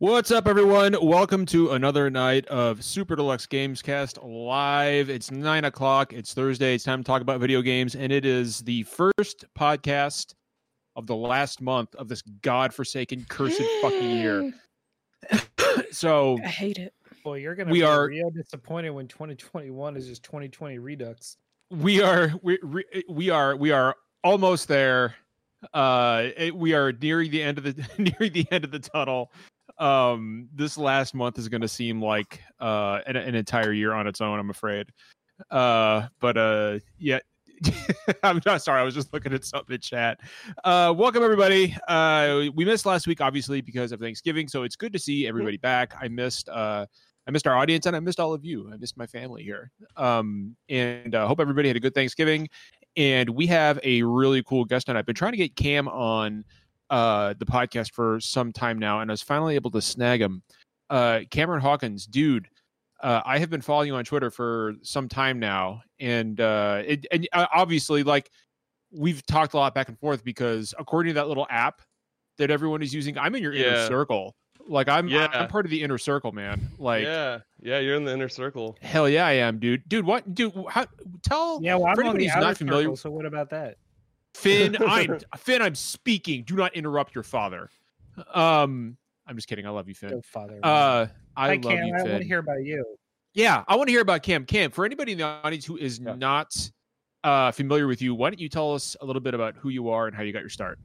What's up, everyone? Welcome to another night of Super Deluxe Gamescast live. It's nine o'clock. It's Thursday. It's time to talk about video games, and it is the first podcast of the last month of this godforsaken, cursed fucking year. so I hate it. Boy, you're gonna We be are- real disappointed when 2021 is just 2020 Redux. we are we we are we are almost there. Uh, it- we are nearing the end of the nearing the end of the tunnel. Um, this last month is going to seem like uh an, an entire year on its own. I'm afraid. Uh, but uh, yeah. I'm not sorry. I was just looking at something in chat. Uh, welcome everybody. Uh, we missed last week, obviously, because of Thanksgiving. So it's good to see everybody back. I missed uh, I missed our audience and I missed all of you. I missed my family here. Um, and uh, hope everybody had a good Thanksgiving. And we have a really cool guest on. I've been trying to get Cam on uh, the podcast for some time now, and I was finally able to snag him. Uh, Cameron Hawkins, dude, uh, I have been following you on Twitter for some time now, and uh, it, and uh, obviously, like we've talked a lot back and forth because according to that little app that everyone is using, I'm in your inner circle. Like I'm, Yeah. I'm part of the inner circle, man. Like yeah, yeah, you're in the inner circle. Hell yeah, I am, dude. Dude, what, dude? How, tell Yeah, well, I'm for on the who's outer not familiar, circle, so what about that? Finn. I'm Finn. I'm speaking. Do not interrupt your father. Um, I'm just kidding. I love you, Finn. Go father. Uh, I I love can't. you, I want Finn. to hear about you. yeah, I want to hear about Cam. Cam, for anybody in the audience who is Yeah. not uh familiar with you, why don't you tell us a little bit about who you are and how you got your start?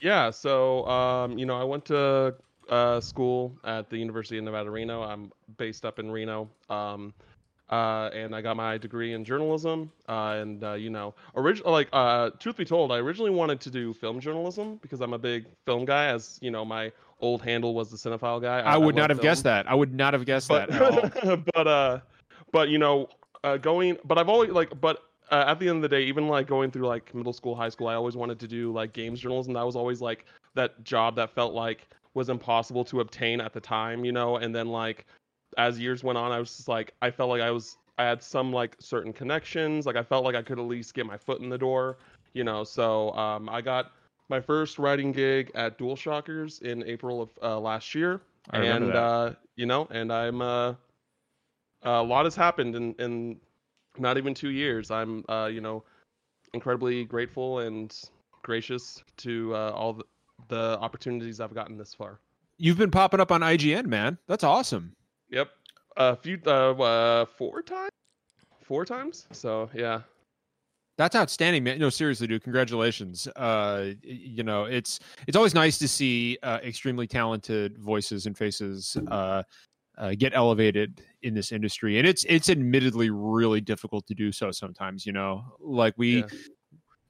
Yeah, so um, you know, I went to uh, school at the University of Nevada, Reno. I'm based up in Reno. Um, uh, and I got my degree in journalism. Uh, and uh, you know, original like uh, truth be told, I originally wanted to do film journalism because I'm a big film guy. As you know, my old handle was the cinephile guy. I, would love not have film. guessed that. I would not have guessed but that but uh but you know uh going but i've always like but uh, at the end of the day even like going through like middle school high school i always wanted to do like games journalism that was always like that job that felt like was impossible to obtain at the time you know and then like as years went on i was just like i felt like i was i had some like certain connections like i felt like i could at least get my foot in the door you know? So um i got my first writing gig at dual shockers in april of uh, last year. I and uh you know and i'm uh a lot has happened in in not even two years. I'm uh you know incredibly grateful and gracious to uh, all the, the opportunities i've gotten this far. You've been popping up on IGN, man. That's awesome. Yep a few uh, uh four times four times so yeah That's outstanding, man. No, seriously, dude. Congratulations. Uh, you know, it's it's always nice to see uh, extremely talented voices and faces uh, uh, get elevated in this industry, and it's it's admittedly really difficult to do so sometimes. You know, like we. Yeah.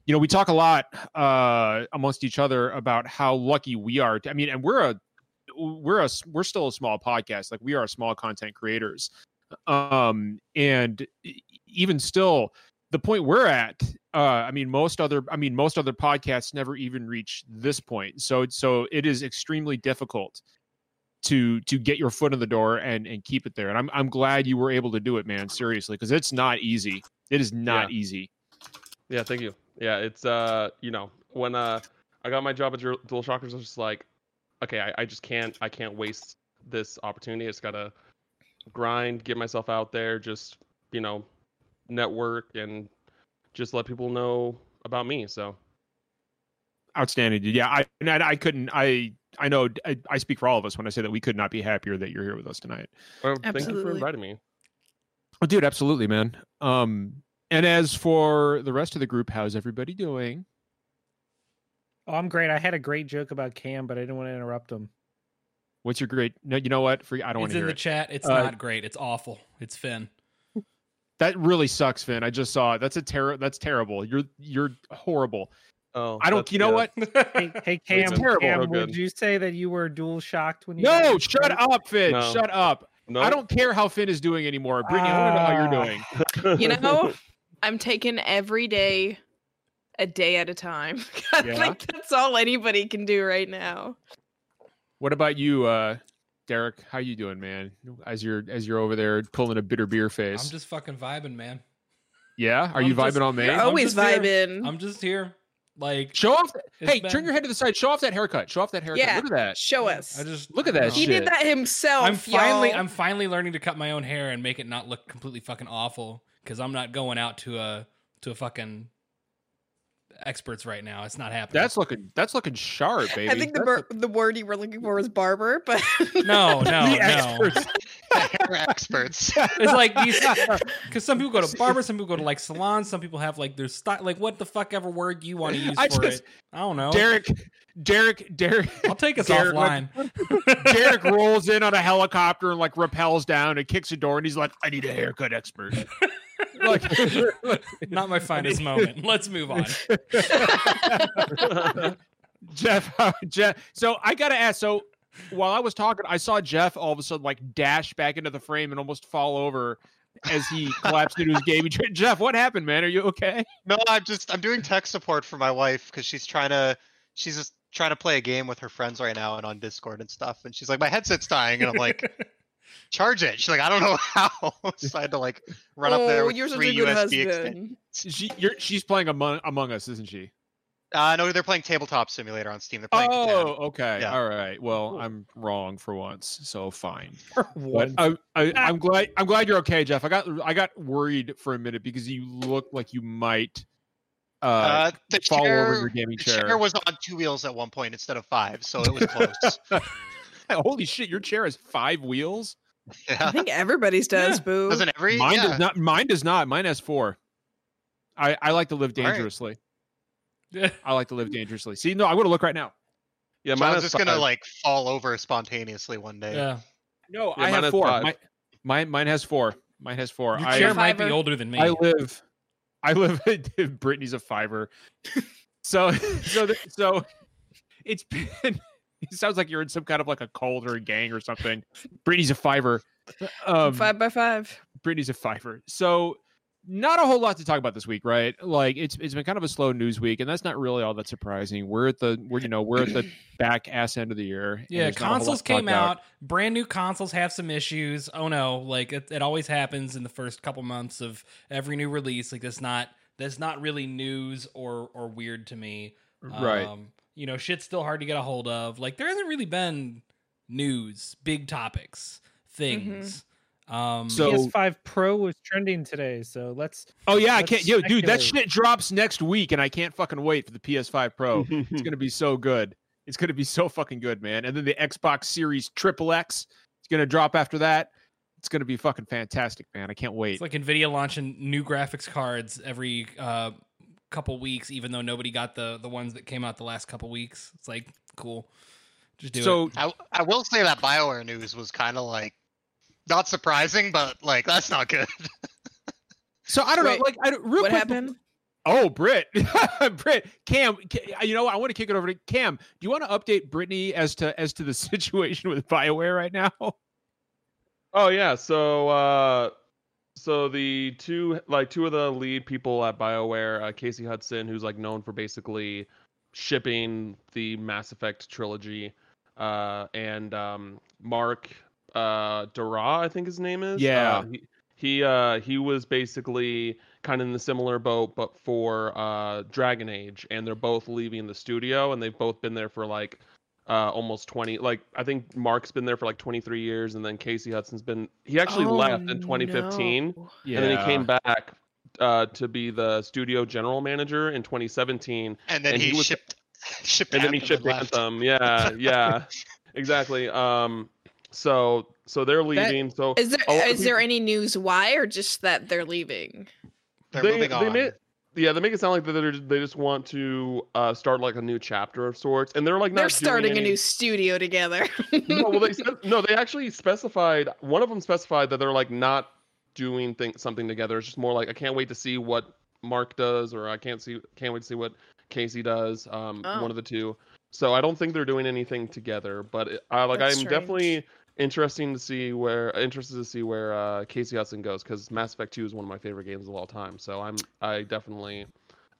You know, we talk a lot uh, amongst each other about how lucky we are. To, I mean, and we're a we're a we're still a small podcast. Like we are small content creators, um, and even still, the point we're at uh i mean most other i mean most other podcasts never even reach this point. So so it is extremely difficult to to get your foot in the door and and keep it there. And i'm i'm glad you were able to do it man seriously because it's not easy. It is not easy. Yeah, thank you. Yeah, it's uh, you know, when uh, I got my job at Dual Shockers, I was just like, okay, I, I just can't, I can't waste this opportunity. I just gotta grind, get myself out there, just you know, network and just let people know about me. So outstanding dude yeah i and I, I couldn't i i know I, I speak for all of us when i say that we could not be happier that you're here with us tonight well, thank you for inviting me. oh dude absolutely man um and as for the rest of the group how's everybody doing Oh, I'm great. I had a great joke about Cam, but I didn't want to interrupt him. what's your great no you know what for i don't want It's to in hear the it chat. It's Uh, not great. It's awful. It's Finn. That really sucks, Finn. I just saw it. That's a terror. That's terrible. You're you're horrible. Oh, I don't. that's- You know yeah. what? Hey, hey Cam, terrible. Cam, Real would good. you say that you were dual shocked when you? No, got your shut start? up, Finn. No. Shut up. No, I don't care how Finn is doing anymore. Brittany, I want to know how you're Ah. doing. You know, I'm taking every day a day at a time. I Yeah? think that's all anybody can do right now. What about you, uh, Derek? How you doing, man? As you're as you're over there pulling a bitter beer face. I'm just fucking vibing, man. yeah. Are you I'm just- vibing on me? You're I'm always just here. vibing. I'm just here, Like, Show off. Hey, been- turn your head to the side. Show off that haircut. Show off that haircut. Yeah. Look at that. Show us. I just Look at that he shit. did that himself. I'm finally, y'all. I'm finally learning to cut my own hair and make it not look completely fucking awful because I'm not going out to a to a fucking experts right now. It's not happening. That's looking. That's looking sharp, baby. I think the That's ber- the word you were looking for was barber, but no, no, the no. experts. Hair experts. It's like these because some people go to barbers, some people go to like salons, some people have like their style. Like what the fuck ever word you want to use I for just- it? I don't know. Derek, Derek, Derek, I'll take us Derek, offline. Derek rolls in on a helicopter and like rappels down and kicks a door and he's like, "I need a haircut expert." Like, Not my finest moment. Let's move on. Jeff, Jeff. So I gotta ask. So while I was talking, I saw Jeff all of a sudden like dash back into the frame and almost fall over as he collapsed into his gaming chair. Jeff, what happened, man? Are you okay? No, I'm just I'm doing tech support for my wife because she's trying to she's just trying to play a game with her friends right now and on Discord and stuff. And she's like, my headset's dying, and I'm like, charge it. She's like, I don't know how. so I had to like run up there oh, with you're such three a good USB extensions. She, you're, she's playing Among, Among Us, isn't she? Uh, no, they're playing Tabletop Simulator on Steam. They're playing. Oh, Catan. okay. Yeah. All right. Well, Cool. I'm wrong for once, so fine. One. But I, I, I'm glad. I'm glad you're okay, Jeff. I got I got worried for a minute because you look like you might uh, Uh, the fall chair, over your gaming the chair. chair was on two wheels at one point instead of five, so it was close. Holy shit! Your chair has five wheels. I think everybody's does, Yeah. boo. Doesn't every Mine yeah. does not. Mine does not. Mine has four. I I like to live dangerously. Yeah. I like to live dangerously. See, no, I want to look right now. yeah, So mine is was just gonna like fall over spontaneously one day. Yeah. No, Yeah, I have four. five. My, mine mine has four. Mine has four. Your I, chair might be older than me. I live. I live. Brittany's a fiver. So so th- so it's been. It sounds like you're in some kind of like a cult or a gang or something. Brittany's a fiver. Um, five by five. Brittany's a fiver. So not a whole lot to talk about this week, right? Like it's it's been kind of a slow news week, and that's not really all that surprising. We're at the we're you know we're at the back ass end of the year. Yeah, there's not a whole lot consoles to talk came about. out. Brand new consoles have some issues. Oh no, like it, it always happens in the first couple months of every new release. Like that's not that's not really news or or weird to me. right? Um, you know, shit's still hard to get a hold of. Like there hasn't really been news, big topics, things. Um, So- PS5 Pro was trending today, so let's. oh yeah, I let's can't. Yo, dude, that shit drops next week, and I can't fucking wait for the PS5 Pro. it's gonna be so good. It's gonna be so fucking good, man. And then the Xbox Series Triple X, it's gonna drop after that. It's gonna be fucking fantastic, man. I can't wait. It's like Nvidia launching new graphics cards every uh, couple weeks, even though nobody got the the ones that came out the last couple weeks. It's like cool. Just do it. so I I will say that Bioware news was kind of like not surprising, but like that's not good. so I don't Wait, know. Like, I don't, real What quick, happened? Oh, Britt, Britt, Cam, you know, I want to kick it over to Cam. Do you want to update Brittany as to as to the situation with Bioware right now? Oh yeah, so uh so the two like two of the lead people at BioWare, uh, Casey Hudson, who's like known for basically shipping the Mass Effect trilogy, uh, and um, Mark uh, Darrah, I think his name is. Yeah. Uh, he he, uh, he was basically kind of in the similar boat, but for uh, Dragon Age, and they're both leaving the studio, and they've both been there for like uh, almost 20 like i think mark's been there for like 23 years and then casey hudson's been he actually Oh, left in 2015 no. Yeah. and then he came back uh, to be the studio general manager in 2017 And then And he, he was- shipped shipped and then he shipped left. anthem yeah yeah exactly um so so they're leaving so Is there a lot of is there any news why or just that they're leaving? They're they, moving they on. Yeah, they make it sound like that they're, they just want to uh, start like a new chapter of sorts, and they're like not They're starting any- a new studio together. no, well, they said, no, they actually specified. One of them specified that they're like not doing thing, something together. It's just more like I can't wait to see what Mark does, or I can't see can't wait to see what Casey does. Um, Oh. one of the two. So I don't think they're doing anything together. But it, I like That's I'm strange. definitely interesting to see where interested to see where uh, Casey Hudson goes because Mass Effect 2 is one of my favorite games of all time. So I'm I definitely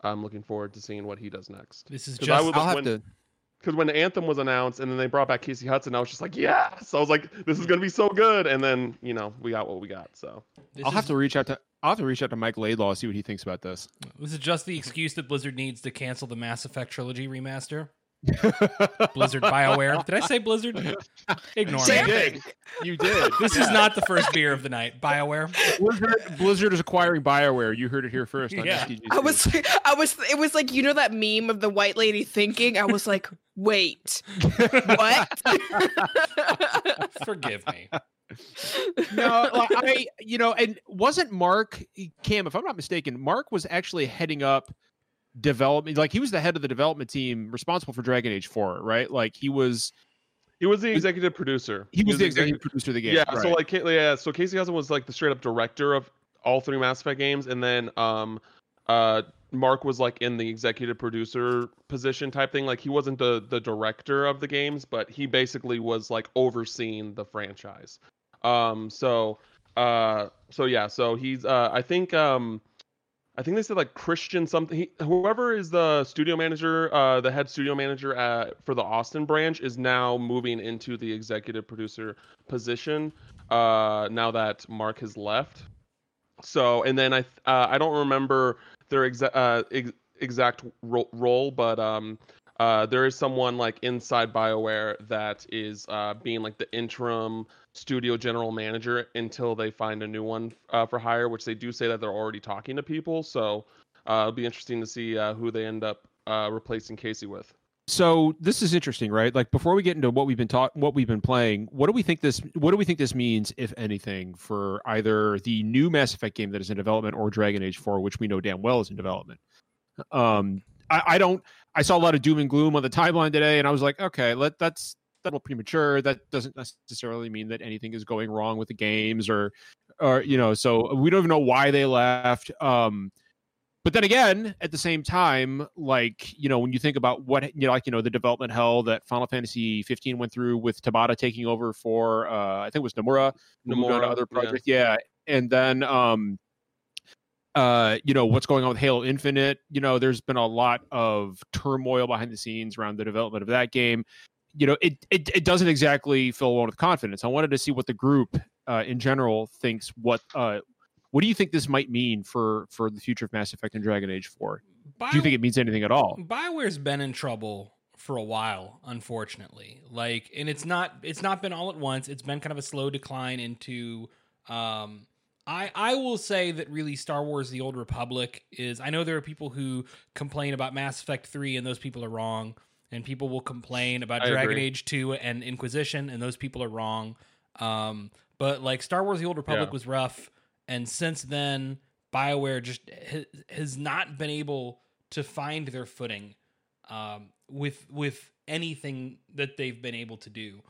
I'm looking forward to seeing what he does next. this is 'Cause I just would- I'll have to. because when Anthem was announced and then they brought back Casey Hudson, I was just like, yes. I was like, this is gonna be so good. And then you know we got what we got. So this I'll have to reach out to. I'll have to reach out to Mike Laidlaw see what he thinks about this. Was it just the excuse that Blizzard needs to cancel the Mass Effect trilogy remaster? Blizzard BioWare. Did I say Blizzard? Ignore You me. Damn did. You did. This is not the first beer of the night. BioWare. Blizzard, Blizzard is acquiring Bioware. You heard it here first. On Yeah. SDGC. I was, I was, it was like you know that meme of the white lady thinking. I was like, wait, what? Forgive me. no, like, I you know, and wasn't Mark Cam? If I'm not mistaken, Mark was actually heading up development. Like he was the head of the development team responsible for Dragon Age Four, right? Like he was He was the executive producer. he was the executive- executive producer of the game. Yeah, right. so like yeah, so Casey Hudson was like the straight up director of all three Mass Effect games, and then um uh Mark was like in the executive producer position type thing. Like he wasn't the the director of the games, but he basically was like overseeing the franchise. Um so uh so yeah, so he's uh I think um I think they said like Christian something. He, whoever is the studio manager, uh, the head studio manager at, for the Austin branch, is now moving into the executive producer position. Uh, now that Mark has left. So, and then I uh, I don't remember their exa- uh, ex- exact ro- role, but um, uh, there is someone like inside Bioware that is uh, being like the interim studio general manager until they find a new one uh, for hire, which they do say that they're already talking to people. So uh, it'll be interesting to see uh, who they end up uh, replacing Casey with. so this is interesting, right? Like before we get into what we've been taught, what we've been playing, what do we think this? What do we think this means, if anything, for either the new Mass Effect game that is in development or Dragon Age Four, which we know damn well is in development? Um, I, I don't. I saw a lot of doom and gloom on the timeline today, and I was like, okay, let that's that little premature. That doesn't necessarily mean that anything is going wrong with the games, or or you know, so we don't even know why they left. Um, but then again, at the same time, like you know, when you think about what you know, like you know, the development hell that Final Fantasy 15 went through with Tabata taking over for, uh, I think it was Nomura, who moved on to Nomura, other yeah. yeah. and then um, uh, you know, what's going on with Halo Infinite. You know, there's been a lot of turmoil behind the scenes around the development of that game. You know, it it, it doesn't exactly fill one with confidence. I wanted to see what the group uh, in general thinks. What uh, what do you think this might mean for for the future of Mass Effect and Dragon Age 4? Do you think it means anything at all? Bioware's been in trouble for a while, unfortunately. Like, and it's not it's not been all at once. It's been kind of a slow decline into. Um, I I will say that really Star Wars: The Old Republic is. I know there are people who complain about Mass Effect three, and those people are wrong. And people will complain about I Dragon agree. Age two and Inquisition, and those people are wrong. Um, but like Star Wars: The Old Republic Yeah. was rough, and since then, Bioware just ha- has not been able to find their footing um, with with anything that they've been able to do.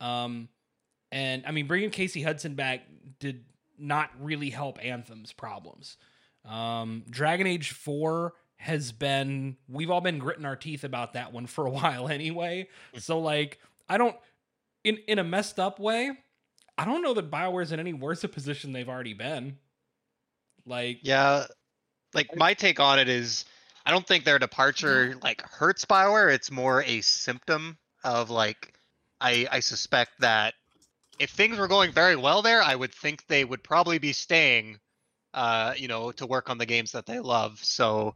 Um, and I mean, bringing Casey Hudson back did not really help Anthem's problems. Um, Dragon Age Four has been we've all been gritting our teeth about that one for a while anyway. So like, I don't in in a messed up way. I don't know that Bioware's in any worse a position they've already been. Like, Yeah, like my take on it is, I don't think their departure like hurts Bioware. It's more a symptom of like, I I suspect that if things were going very well there, I would think they would probably be staying, uh, you know, to work on the games that they love. So,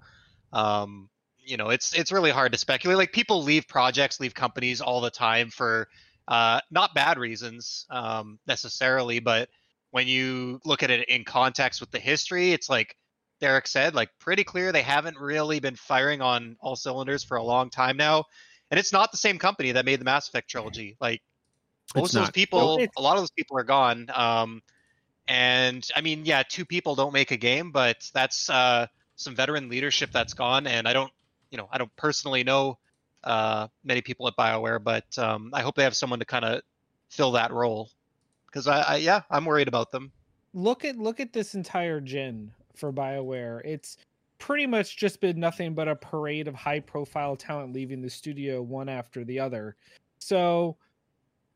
um, you know, it's it's really hard to speculate. Like people leave projects, leave companies all the time for uh, not bad reasons um, necessarily, but when you look at it in context with the history, it's like Derek said, like pretty clear they haven't really been firing on all cylinders for a long time now. And it's not the same company that made the Mass Effect trilogy. Like most It's of those people, it's- a lot of those people are gone. Um, and I mean, yeah, two people don't make a game, but that's uh, some veteran leadership that's gone. And I don't, you know, I don't personally know uh, many people at BioWare, but um, I hope they have someone to kind of fill that role. Because I, I, yeah, I'm worried about them. look at look at this entire gen for BioWare. It's pretty much just been nothing but a parade of high profile talent leaving the studio one after the other. So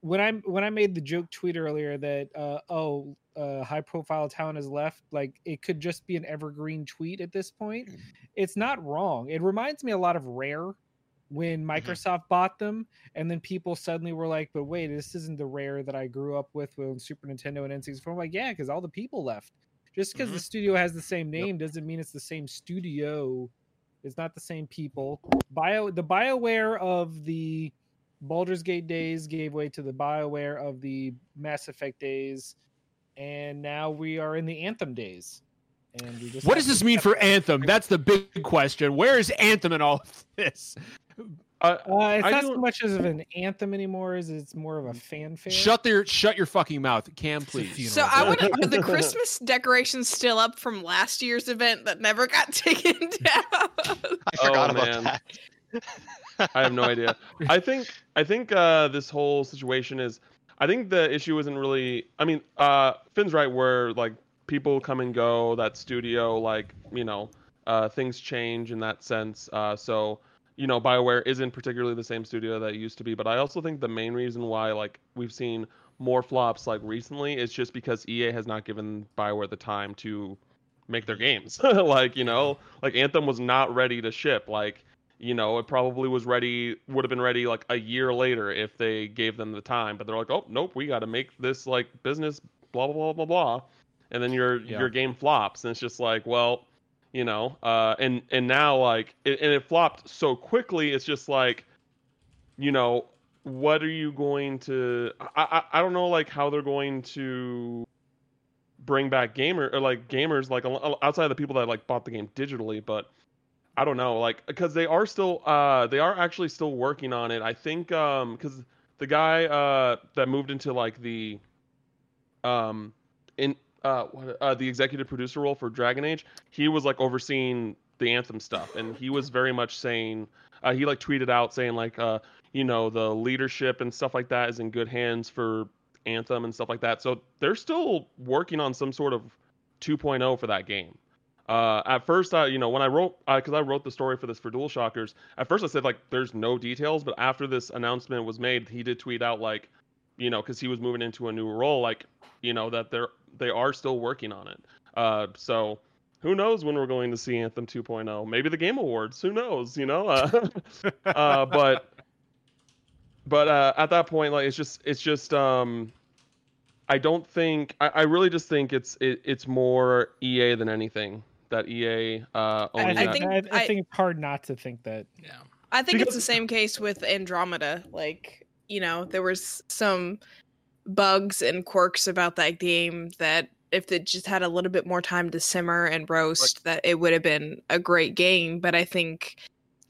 when I when I made the joke tweet earlier that uh, oh uh, high profile talent has left, like it could just be an evergreen tweet at this point. It's not wrong. It reminds me a lot of Rare when Microsoft bought them, and then people suddenly were like, "But wait, this isn't the Rare that I grew up with when Super Nintendo and N64." I'm like, "Yeah, because all the people left." Just because Mm-hmm. the studio has the same name doesn't mean it's the same studio. It's not the same people. Bio the BioWare of the Baldur's Gate days gave way to the BioWare of the Mass Effect days, and now we are in the Anthem days. And we just What does this mean for Anthem? That's the big question. Where is Anthem in all of this? Uh, Uh, it's I not so much as of an anthem anymore as it's more of a fanfare. Shut your shut your fucking mouth, Cam, It's please. So I want are the Christmas decorations still up from last year's event that never got taken down. I forgot Oh, about man. that. I have no idea. I think I think uh, this whole situation is. I think the issue isn't really. I mean, uh, Finn's right. Where like people come and go. That studio, like you know, uh, things change in that sense. Uh, so you know, Bioware isn't particularly the same studio that it used to be. But I also think the main reason why like we've seen more flops like recently is just because EA has not given Bioware the time to make their games. like you know, like Anthem was not ready to ship. Like you know, it probably was ready, would have been ready like a year later if they gave them the time. But they're like, oh nope, we got to make this like business, blah blah blah blah blah, and then your Yeah. your game flops, and it's just like, well, you know, uh, and and now like, it, and it flopped so quickly, it's just like, you know, what are you going to? I I, I don't know like how they're going to bring back gamer or like gamers like outside of the people that like bought the game digitally, but I don't know, like because they are still uh they are actually still working on it. I think um because the guy uh that moved into like the um in uh uh the executive producer role for Dragon Age, he was like overseeing the Anthem stuff, and he was very much saying uh, he like tweeted out saying like uh you know the leadership and stuff like that is in good hands for Anthem and stuff like that. So they're still working on some sort of 2.0 for that game. Uh, at first, I, you know, when I wrote, because I wrote the story for this for Dual Shockers, at first I said like there's no details, but after this announcement was made, he did tweet out like, you know, because he was moving into a new role, like, you know, that they're they are still working on it. Uh, so who knows when we're going to see Anthem 2.0? Maybe the Game Awards. Who knows? You know. Uh, uh, but but uh, at that point, like it's just it's just um, I don't think I, I really just think it's it, it's more EA than anything that EA uh, I, I think, think- I, I I- think it's hard not to think that. Yeah. I think it's the same case with Andromeda. Like, you know, there was some bugs and quirks about that game that if it just had a little bit more time to simmer and roast, that it would have been a great game. But I think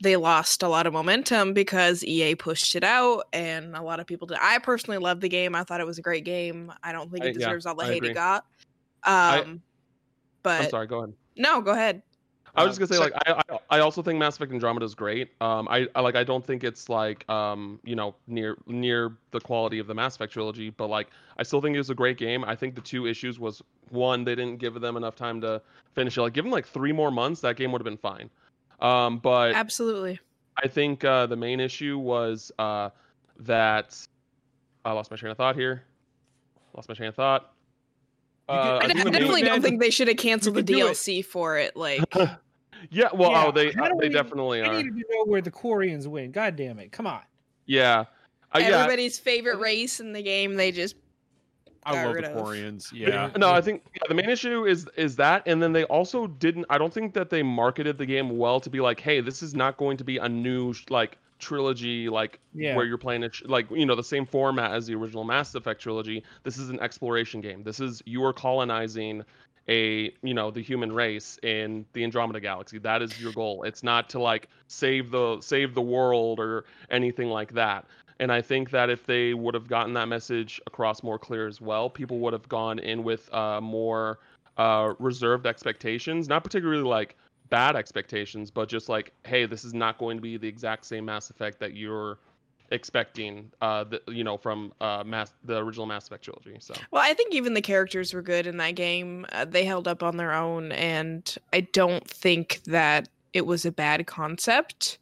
they lost a lot of momentum because EA pushed it out and a lot of people did. I personally love the game. I thought it was a great game. I don't think I- it yeah, deserves all the I hate agree. it got. I- Um, but I'm sorry. Go ahead. No, go ahead. I was just gonna say, like, I, I I also think Mass Effect Andromeda is great. Um, I, I like, I don't think it's like, um, you know, near near the quality of the Mass Effect trilogy, but like, I still think it was a great game. I think the two issues was one, they didn't give them enough time to finish it. Like, give them like three more months, that game would have been fine. Um, but Absolutely. I think uh, the main issue was uh, that I lost my train of thought here. Lost my train of thought. You can- Uh, I, I I d- I definitely don't think they should have canceled the could it. DLC for it. Like, yeah, well, Yeah, oh, they how do they we- definitely I are. needed to know where the Quarians win. God damn it! Come on. Yeah, uh, yeah. everybody's favorite race in the game, they just I got love rid the of. Quarians. But- Yeah. No, I think yeah, the main issue is is that, and then they also didn't. I don't think that they marketed the game well to be like, hey, this is not going to be a new like trilogy, like Yeah. where you're playing it sh- like you know the same format as the original Mass Effect trilogy. This is an exploration game. This is you are colonizing a you know the human race in the Andromeda galaxy. That is your goal. It's not to like save the save the world or anything like that. And I think that if they would have gotten that message across more clear as well, people would have gone in with uh, more uh, reserved expectations, not particularly like bad expectations, but just like, hey, this is not going to be the exact same Mass Effect that you're expecting, uh, the, you know, from uh, Mass the original Mass Effect trilogy. So Well, I think even the characters were good in that game. Uh, they held up on their own, and I don't think that it was a bad concept.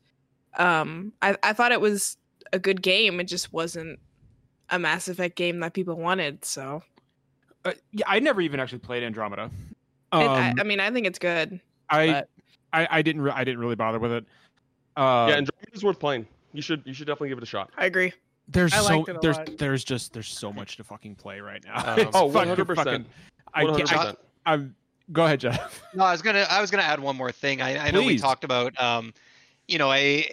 Um, I, I thought it was a good game. It just wasn't a Mass Effect game that people wanted. So, Uh, yeah, I never even actually played Andromeda. I, Um, I, I mean, I think it's good. I, but- I I didn't re- I didn't really bother with it. Uh, yeah, Andromeda's worth playing. You should you should definitely give it a shot. I agree. there's I so liked it a there's lot. there's just there's so much to fucking play right now. Um, Oh, 100%. fucking- I can't. I, 100%. I'm Go ahead, Jeff. No, I was gonna I was gonna add one more thing. I, I know we talked about um, you know, a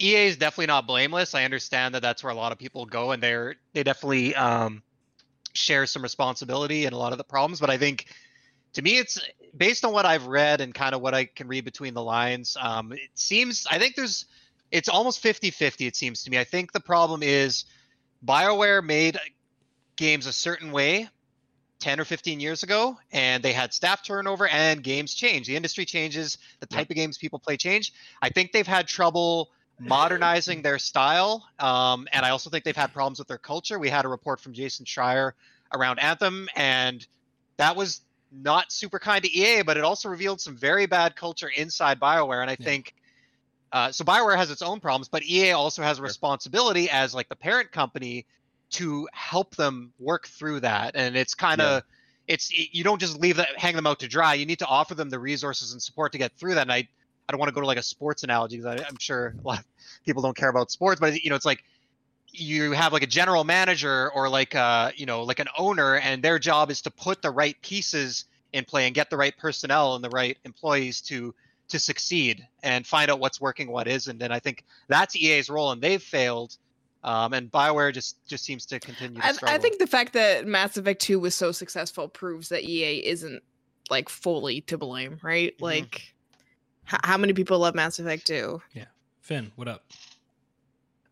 EA is definitely not blameless. I understand that that's where a lot of people go, and they're they definitely um, share some responsibility in a lot of the problems. But I think to me, it's based on what I've read and kind of what I can read between the lines. Um, it seems I think there's it's almost 50-50 it seems to me. I think the problem is BioWare made games a certain way 10 or 15 years ago and they had staff turnover and games change the industry changes the type of games people play change i think they've had trouble modernizing their style um, and i also think they've had problems with their culture we had a report from jason schreier around anthem and that was not super kind to ea but it also revealed some very bad culture inside bioware and i Yeah. think uh, so bioware has its own problems but ea also has a responsibility as like the parent company to help them work through that and it's kind of it's you don't just leave that hang them out to dry you need to offer them the resources and support to get through that and i i don't want to go to like a sports analogy because i'm sure a lot of people don't care about sports but you know it's like you have like a general manager or like uh you know like an owner and their job is to put the right pieces in play and get the right personnel and the right employees to to succeed and find out what's working what isn't and i think that's ea's role and they've failed um, and Bioware just just seems to continue to I, struggle. I think the fact that Mass Effect 2 was so successful proves that EA isn't like fully to blame, right? Mhm. Like, h- how many people love Mass Effect 2? Yeah, Finn, what up?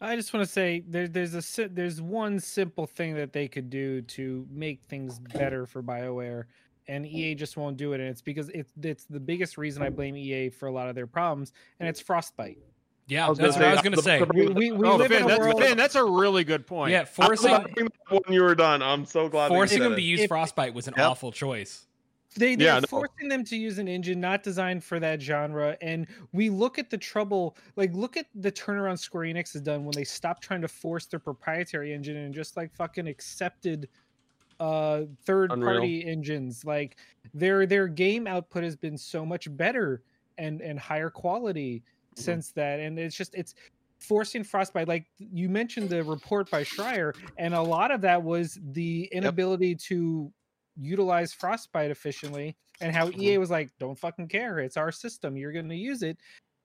I just want to say there, there's a there's one simple thing that they could do to make things better for Bioware, and EA just won't do it. And it's because it's it's the biggest reason I blame EA for a lot of their problems, and it's Frostbite. Yeah, that's what I was gonna say. We, we, we oh, live Finn, in a that's, world. Finn, that's a really good point. Yeah, forcing about to bring that up when you were done. I'm so glad. forcing them to use If- Frostbite was an Yep. awful choice. They, they're Yeah, no. forcing them to use an engine not designed for that genre. And we look at the trouble, like, look at the turnaround Square Enix has done when they stopped trying to force their proprietary engine and just like fucking accepted uh third party engines. Like their their game output has been so much better and and higher quality Mhm. since that. And it's just it's forcing frostbite like you mentioned the report by schreier and a lot of that was the inability to utilize frostbite efficiently and how ea was like don't fucking care. It's our system. You're going to use it.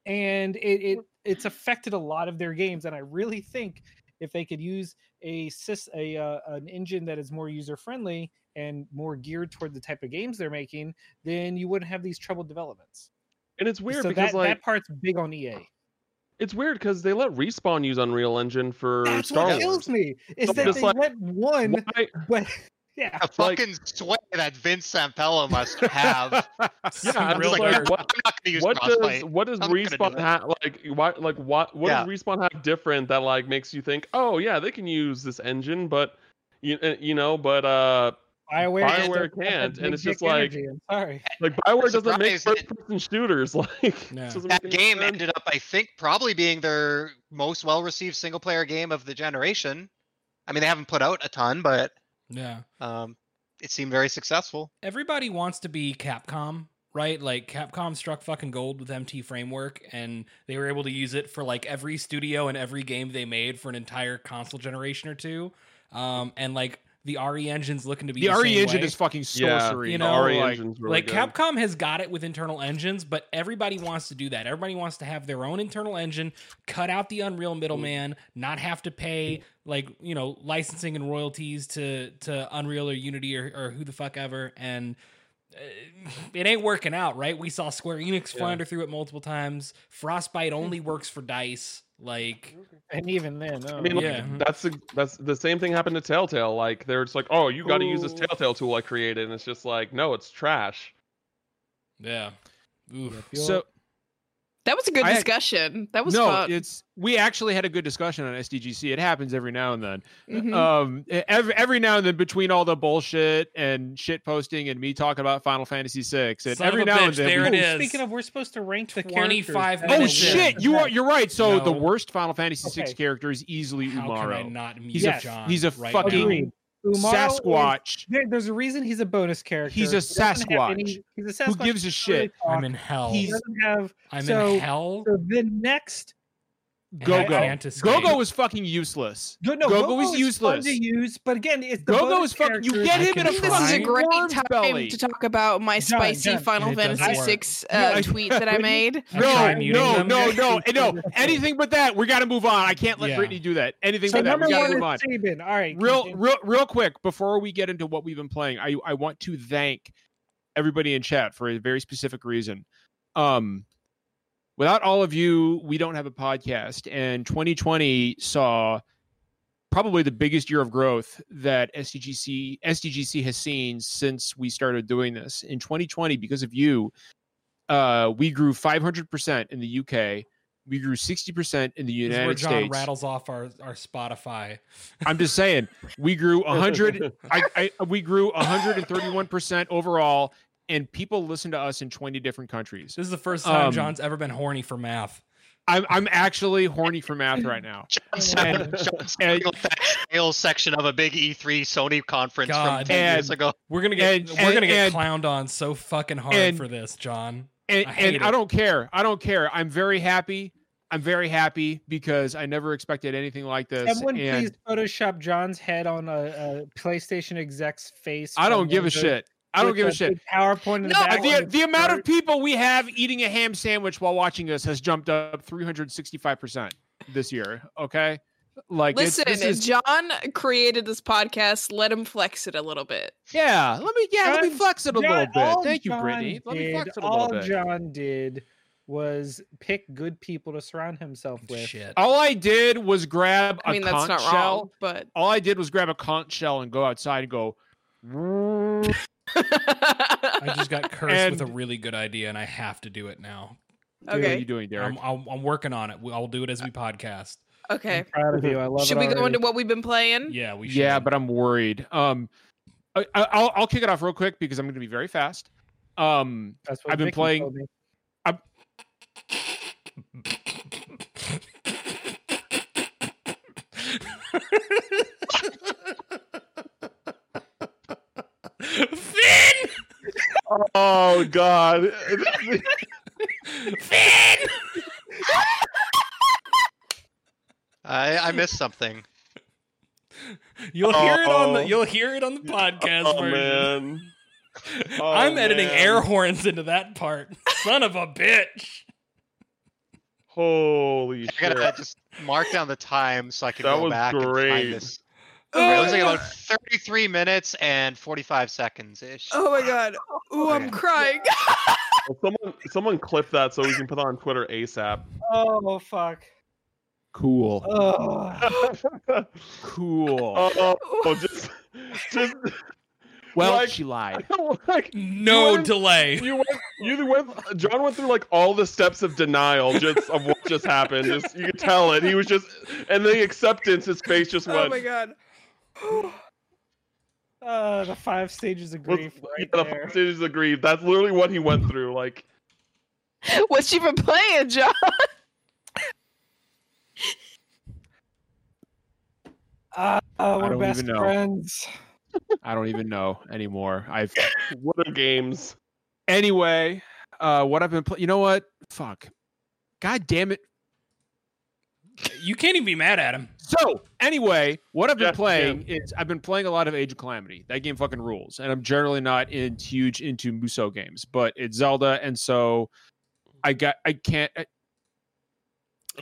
And it, it it's affected a lot of their games and i really think if they could use a sys a uh, an engine that is more user friendly and more geared toward the type of games they're making then you wouldn't have these troubled developments. And it's weird so because that, like that part's big on ea it's weird because they let respawn use Unreal Engine for that's Star what kills me is So that they like, let one Why- but yeah a fucking sway that Vince Zampella must have. Yeah, I'm Real just like, like, what, I'm not going to use what does what does I'm not do respawn have like why like what what Yeah. does respawn have different that like makes you think oh yeah they can use this engine but you uh, you know but uh Bioware, just BioWare doesn't have that can't, and it's just dick like- energy, I'm sorry. like Bioware doesn't make surprised first person shooters like it that game sense. ended up, I think, probably being their most well-received single-player game of the generation. I mean, they haven't put out a ton, but Yeah. um, it seemed very successful. everybody wants to be Capcom, right? Like Capcom struck fucking gold with MT Framework, and they were able to use it for like every studio and every game they made for an entire console generation or two. Um, and like the RE engine's looking to be the the, RE same engine way. is fucking Yeah, sorcery. you know, RE like, engine's really like good. Capcom has got it with internal engines, but everybody wants to do that. Everybody wants to have their own internal engine, cut out the Unreal middleman, not have to pay like you know licensing and royalties to to Unreal or Unity or, or who the fuck ever, and uh, it ain't working out, right? We saw Square Enix Yeah. flounder through it multiple times. Frostbite only works for dice. Like, And even then, oh, I mean, like, Yeah. that's the, that's the same thing happened to Telltale. Like they're just like, oh, you got to use this Telltale tool I created, and it's just like, no, it's trash. yeah, Oof. So That was a good I- discussion. That was no, fun. it's we actually had a good discussion on SDGC. It happens every now and then. Mhm. Um, every every now and then between all the bullshit and shit posting and me talking about Final Fantasy VI, and Son every now bitch, and then there we- it is. Speaking of, we're supposed to rank the 25. Oh shit, you are you're right. So the worst Final Fantasy VI Okay. character is easily How can I Umaro. not mute He's a- John? he's a right fucking- now? Agreed. Umaro is- Sasquatch there- there's a reason he's a bonus character. He's a He doesn't any- Sasquatch. he's a Sasquatch. who gives a shit. I'm in hell. He doesn't have. I'm so- in hell. So the next, Go I go. can't. Go go is fucking useless. Go, no, Go-Go Go-Go is fun useless. to use, but again, it's the Go go is fucking. You get him can in a I think this is a try. great time belly. to talk about my John, spicy John, Final Fantasy. VI uh, I- tweet that I made. I No, no, no, no, no. Anything but that. We got to move on. I can't let Yeah. Brittany do that. Anything So but that. number We got to move on. Saban. All right, Real, continue. real, real quick before we get into what we've been playing, I I want to thank everybody in chat for a very specific reason. Um, without all of you, we don't have a podcast, and 2020 saw probably the biggest year of growth that SDGC SDGC has seen since we started doing this. In 2020, because of you, uh, we grew 500% in the UK. We grew 60% in the United where John States. rattles off our, our Spotify. I'm just saying, we grew 100. I, I we grew 131 percent overall, and people listen to us in 20 different countries. This is the first time Um, John's ever been horny for math. I'm I'm actually horny for math right now. John's And- John's and- like sales section of a big E3 Sony conference God. from 10 years ago. We're gonna get and- we're gonna get and- clowned on so fucking hard and- for this, John. And I hate and I don't care. I don't care. I'm very happy. I'm very happy because I never expected anything like this. Someone and please Photoshop John's head on a, a PlayStation exec's face. I don't give a one of those- shit. I don't give a the shit. PowerPoint in the No, back. the, the amount of people we have eating a ham sandwich while watching us has jumped up 365% this year. Okay. Like it's- Listen, this is, John created this podcast. Let him flex it a little bit. yeah, let me yeah, let me flex it a John- little bit. all Thank you, John Brittany. Let me flex it a all little bit. John did was pick good people to surround himself with. Shit. All I did was grab a I mean, that's conch not shell. wrong, but All I did was grab a conch shell and go outside and go. I just got cursed with a really good idea, and I have to do it now. What are okay, you doing, Derek? I'm, I'm, I'm working on it. I'll do it as we podcast. okay. I'm proud of you. I love Should it we go into what we've been playing? Yeah, we should. yeah, but I'm worried. Um, I, I- I'll I'll kick it off real quick because I'm going to be very fast. Um, That's what I've been Vicky playing- told me. Finn! Oh God. Finn! I, I missed something. You'll hear it on the Oh. you'll hear it on the podcast oh version. man. Oh, I'm editing man. air horns into that part. Son of a bitch. Holy I shit. gotta just mark down the time so I can That go was back and find this. It looks like oh, about 33 minutes and 45 seconds ish. Oh my god. Oh, Ooh, I'm Okay. crying. Well, someone someone clip that so we can put it on Twitter ASAP. Oh fuck. cool, Oh. cool. oh, just just well, like- she lied. like No went- delay. you went you went John went through like all the steps of denial just of what just happened. Just you could tell it. He was just and the acceptance his face just went. oh my god. Uh, the five stages of grief yeah, right the five stages of grief. That's literally what he went through. Like What's she been playing, John? Uh, uh, we're best friends. I don't even know anymore. I've what are games? anyway. Uh, what I've been playing. You know what? Fuck. God damn it. You can't even be mad at him. So anyway, what I've been Jeff, playing is I've been playing a lot of Age of Calamity. That game fucking rules, and I'm generally not in huge into Musou games, but it's Zelda, and so I got I can't. I,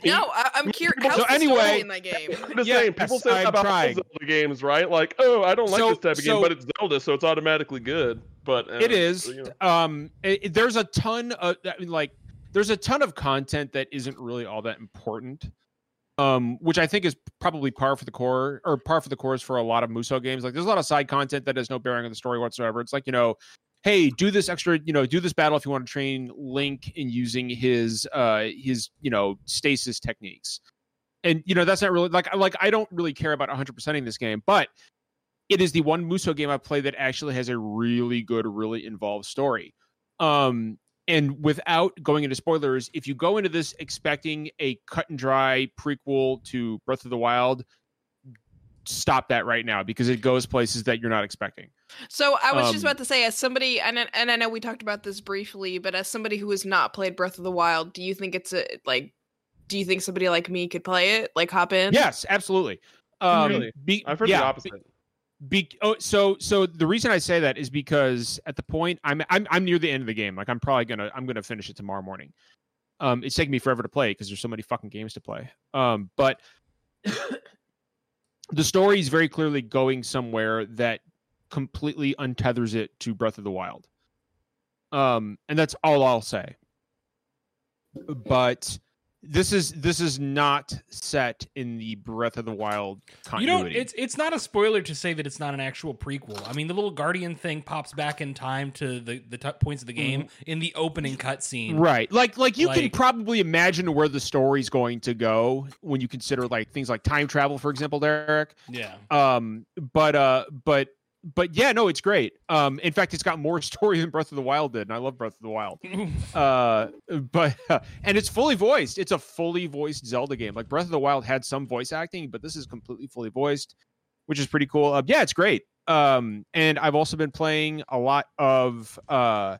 No, I, I'm curious. So How's the anyway- story in that game? I'm just Yes, saying, people say I'm that about all trying. Zelda games, right? Like, oh, I don't like So- this type of so- game, but it's Zelda, so it's automatically good. But uh, it is. you know. Um, it, it- there's a ton of I mean, like there's a ton of content that isn't really all that important. Um, which I think is probably par for the core or par for the course for a lot of Musou games. Like there's a lot of side content that has no bearing on the story whatsoever. It's like, you know, hey, do this extra, you know, do this battle if you want to train Link in using his uh his, you know, stasis techniques. And you know, that's not really like like I don't really care about 100%ing this game, but it is the one Musou game I play that actually has a really good, really involved story. Um, and without going into spoilers, if you go into this expecting a cut and dry prequel to Breath of the Wild, stop that right now because it goes places that you're not expecting. So I was just Um, about to say, as somebody, and I- and I know we talked about this briefly, but as somebody who has not played Breath of the Wild, do you think it's a like do you think somebody like me could play it? Like hop in? Yes, absolutely. Um, Really? be- I've heard yeah, the opposite. Be, oh, so so the reason I say that is because at the point I'm I'm I'm near the end of the game. Like I'm probably gonna I'm gonna finish it tomorrow morning. Um, it's taking me forever to play because there's so many fucking games to play. Um, but the story is very clearly going somewhere that completely untethers it to Breath of the Wild. Um, and that's all I'll say. But this is this is not set in the Breath of the Wild You continuity. don't. It's it's not a spoiler to say that it's not an actual prequel. I mean, the little guardian thing pops back in time to the the t- points of the game in the opening cutscene. Right. Like like you can probably imagine where the story's going to go when you consider like things like time travel, for example, Derek. Yeah. Um but uh but but yeah, no, it's great. Um in fact it's got more story than Breath of the Wild did, and I love Breath of the Wild. Uh but and it's fully voiced. It's a fully voiced Zelda game. Like Breath of the Wild had some voice acting, but this is completely fully voiced, which is pretty cool. Uh, yeah, it's great. Um and I've also been playing a lot of uh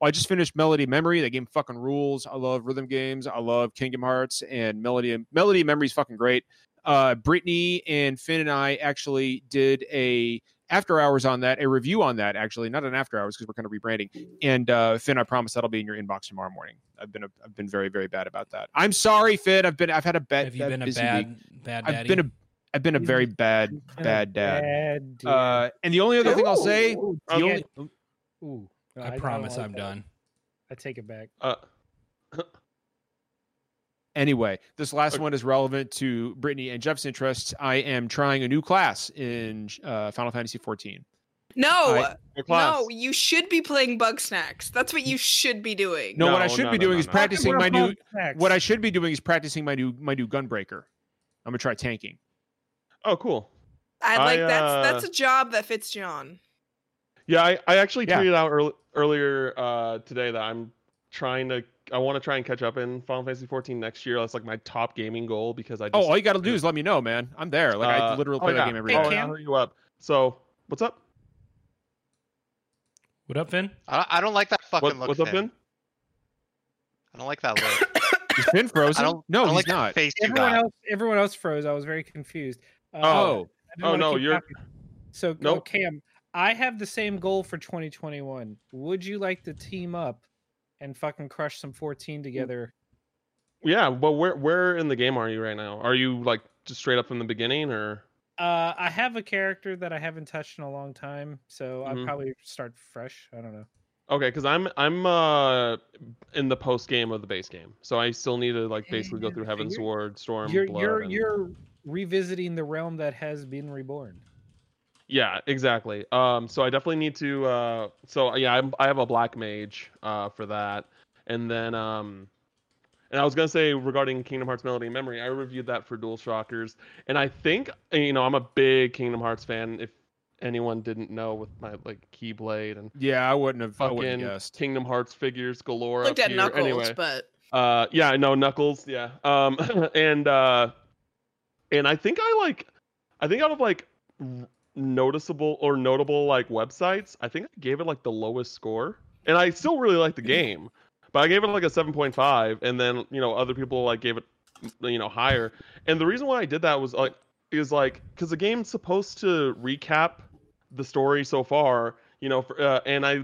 I just finished Melody Memory. That game fucking rules. I love rhythm games. I love Kingdom Hearts and Melody. Melody Memory is fucking great. Uh, Brittany and Finn and I actually did a after hours on that, a review on that. Actually, not an after hours because we're kind of rebranding. And uh, Finn, I promise that'll be in your inbox tomorrow morning. I've been a, I've been very very bad about that. I'm sorry, Finn. I've been I've had a bad. Have you been a bad week. bad I've been a I've been a very bad bad dad. Uh, and the only other thing I'll say, Ooh, the only, Ooh, no, I promise like I'm that. done. I take it back. Uh, Anyway, this last Okay. one is relevant to Brittany and Jeff's interests. I am trying a new class in uh, Final Fantasy 14. No, I- your class. no, you should be playing Bug Snacks. That's what you should be doing. No, what I should no, be no, doing no, is practicing my new. Snacks. What I should be doing is practicing my new my new gunbreaker. I'm gonna try tanking. Oh, cool. I I, like uh, that's that's a job that fits John. Yeah, I, I actually Yeah. tweeted out earl- earlier uh, today that I'm trying to. I want to try and catch up in Final Fantasy 14 next year. That's like my top gaming goal because I. Just, Oh, all you got to do is let me know, man. I'm there. Like I uh, literally oh, play that game every Hey, day. Oh, Cam? I'll hit you up. So, what's up? What up, Finn? I, I don't like that fucking What, look. what's up, Finn. Finn? I don't like that look. Is Finn frozen? I don't. no, I don't he's like not. Face everyone got. else, everyone else froze. I was very confused. Uh, Oh, I Oh, no, you're- talking. So, Nope. nope. Cam, I have the same goal for 2021. Would you like to team up and fucking crush some 14 together? Yeah, but where where in the game are you right now? Are you like just straight up from the beginning, or Uh, I have a character that I haven't touched in a long time, so I'll Mhm. probably start fresh. I don't know. okay? Because I'm I'm uh in the post game of the base game, so I still need to like basically go through Heavensward, Storm, You're Blood. you're and- you're revisiting the realm that has been reborn. Yeah, exactly. Um, so I definitely need to. Uh, so yeah, I'm, I have a black mage uh, for that, and then um, and I was gonna say regarding Kingdom Hearts Melody and Memory, I reviewed that for DualShockers, and I think you know I'm a big Kingdom Hearts fan. If anyone didn't know, with my like Keyblade and yeah, I wouldn't have. I wouldn't fucking have guessed. Kingdom Hearts figures galore. Looked up at here. Knuckles, Anyway, but uh, yeah, no Knuckles, yeah. Um, and uh, and I think I like, I think out of like r- noticeable or notable like websites, I think I gave it like the lowest score, and I still really like the game, but I gave it like a seven point five, and then you know other people like gave it, you know, higher, and the reason why I did that was like is like because the game's supposed to recap the story so far, you know, for, uh, and I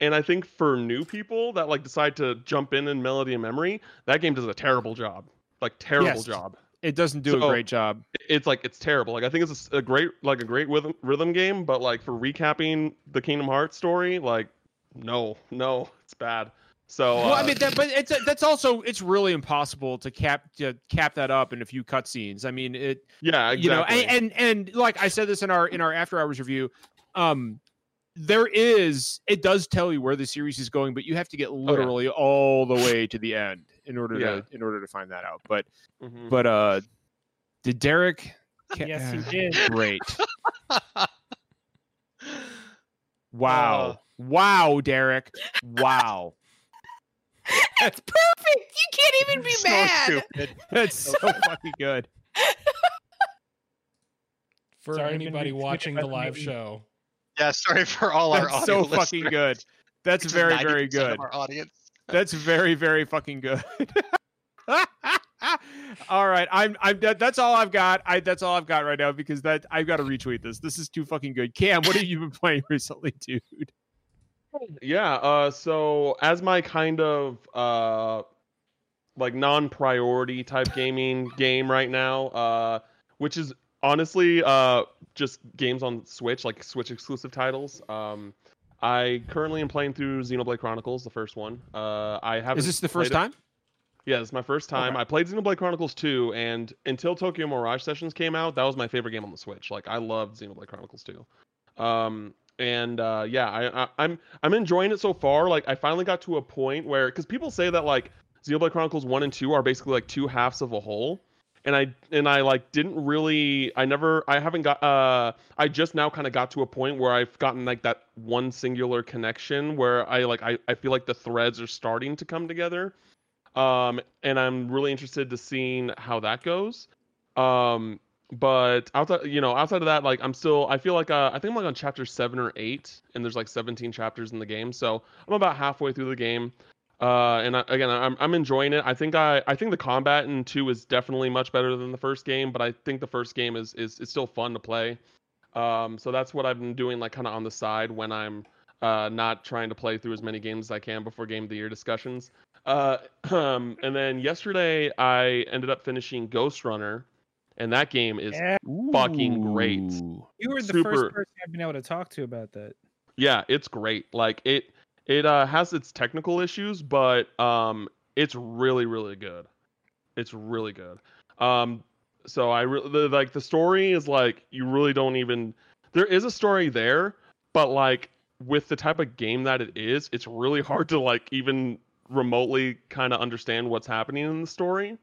and I think for new people that like decide to jump in in Melody and Memory, that game does a terrible job. Like terrible Yes. job. It doesn't do a great job. It's like it's terrible. Like I think it's a, a great like a great rhythm rhythm game, but like for recapping the Kingdom Hearts story, like no, no, it's bad. So Well, I uh, mean, that, but it's that's also it's really impossible to cap to cap that up in a few cutscenes. I mean, it yeah, you know and, and and like i said this in our in our after hours review um there is it does tell you where the series is going but you have to get literally all the way to the end in order Yeah. to in order to find that out but Mhm. but uh did derek ca- Yes, he uh, did. great wow wow derek wow it's perfect. You can't even be so mad. stupid. that's so fucking good For Sorry, anybody watching the live the- show, Yeah, sorry for all our that's audio so listeners, fucking good that's which is very 90% very of good Our audience. That's very, very fucking good. all right, I'm I'm that, that's all I've got. I that's all I've got right now because that I've got to retweet this. This is too fucking good. Cam, what have you been playing recently, dude? Yeah. Uh. So as my kind of uh, like non-priority type gaming game right now, uh, which is honestly uh just games on Switch, like Switch exclusive titles. Um, I currently am playing through Xenoblade Chronicles, the first one. Uh, I have. Is this the first time? Yeah, it's my first time. Okay. I played Xenoblade Chronicles 2, and until Tokyo Mirage Sessions came out, that was my favorite game on the Switch. Like, I loved Xenoblade Chronicles 2. Um, and uh, yeah, I, I, I'm I'm enjoying it so far. Like, I finally got to a point where, because people say that like Xenoblade Chronicles 1 and 2 are basically like two halves of a whole, and I and I like didn't really, I never, I haven't got, uh, I just now kind of got to a point where I've gotten like that one singular connection where I like I, I feel like the threads are starting to come together. Um and i'm really interested to seeing how that goes. Um but outside you know outside of that like i'm still i feel like uh, i think i'm like on chapter seven or eight and there's like 17 chapters in the game. So i'm about halfway through the game uh and I, again i'm i'm enjoying it i think i i think the combat in two is definitely much better than the first game but i think the first game is is, is still fun to play um so that's what i've been doing like kind of on the side when i'm uh not trying to play through as many games as i can before game of the year discussions uh, um, and then yesterday I ended up finishing Ghostrunner, and that game is Yeah, fucking great. You were the super- first person I've been able to talk to about that. yeah, it's great. Like it it uh, has its technical issues, but um, it's really really good. It's really good. Um, so I really the, like the story is like you really don't even there is a story there, but like with the type of game that it is, it's really hard to like even remotely kind of understand what's happening in the story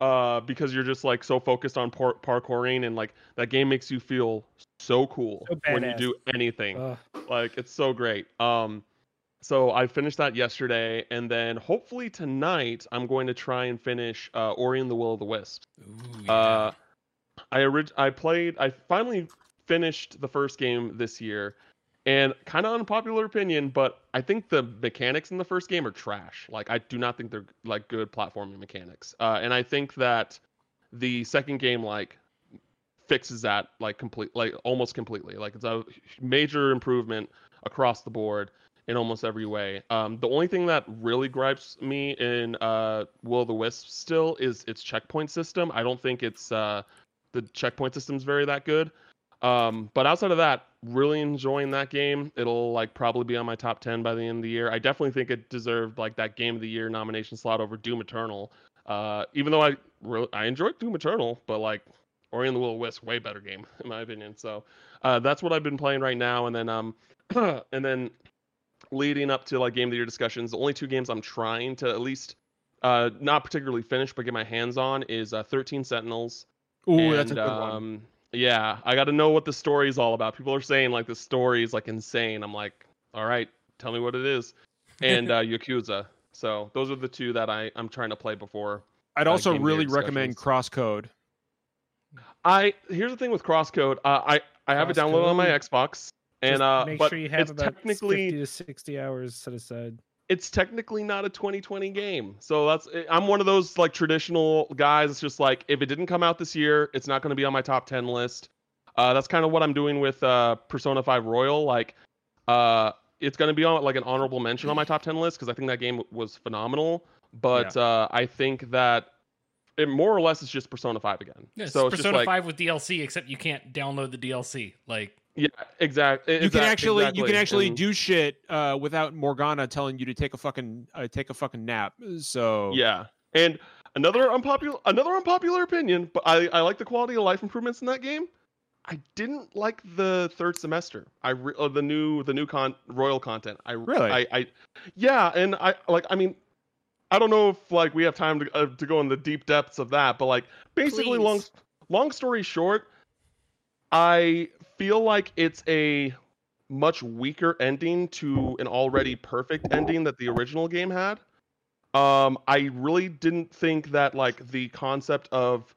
uh because you're just like so focused on par- parkouring and like that game makes you feel so cool So when you do anything Ugh. like it's so great um so i finished that yesterday and then hopefully tonight i'm going to try and finish uh ori and the will of the wisps Ooh, yeah. uh, I orig- I played. I finally finished the first game this year, and kind of unpopular opinion, but I think the mechanics in the first game are trash. Like I do not think they're like good platforming mechanics. Uh, and I think that the second game like fixes that like complete like almost completely. Like it's a major improvement across the board in almost every way. Um, the only thing that really gripes me in uh, Will the Wisp still is its checkpoint system. I don't think it's uh, the checkpoint system's very that good. Um, but outside of that, really enjoying that game. It'll like probably be on my top ten by the end of the year. I definitely think it deserved like that Game of the Year nomination slot over Doom Eternal. Uh, even though I really I enjoyed Doom Eternal, but like Ori and the Will of Wisp, way better game in my opinion. So uh, that's what I've been playing right now. And then um, and then leading up to like Game of the Year discussions, the only two games I'm trying to at least uh, not particularly finish but get my hands on is uh, 13 Sentinels. Ooh, that's a and, good one. um, Yeah, I got to know what the story is all about. People are saying like the story is like insane. I'm like, all right, tell me what it is. And uh, Yakuza. So those are the two that I I'm trying to play before. I'd uh, also Game of the Year really recommend. Crosscode. I here's the thing with Crosscode. Uh, I I have it downloaded on my Xbox, and Just uh, make but sure you have it's about technically 50 to 60 hours set aside. it's technically not a 2020 game. So that's I'm one of those like traditional guys. It's just like if it didn't come out this year, it's not going to be on my top 10 list. Uh, that's kind of what I'm doing with uh, Persona 5 Royal. Like, uh, it's going to be on like an honorable mention on my top 10 list because I think that game was phenomenal. But uh, I think that it more or less is just Persona 5 again. Yeah, it's so it's Persona just like 5 with DLC, except you can't download the DLC. Like, yeah, exactly. You can actually you can actually do shit uh, without Morgana telling you to take a fucking uh, take a fucking nap. So Yeah, and another unpopular another unpopular opinion, but I I like the quality of life improvements in that game. I didn't like the third semester. I re- uh, the new the new con royal content. I Really? I, I yeah, and I like I mean. I don't know if like we have time to uh, to go in the deep depths of that, but like basically Please. long long story short, I feel like it's a much weaker ending to an already perfect ending that the original game had. Um, I really didn't think that like the concept of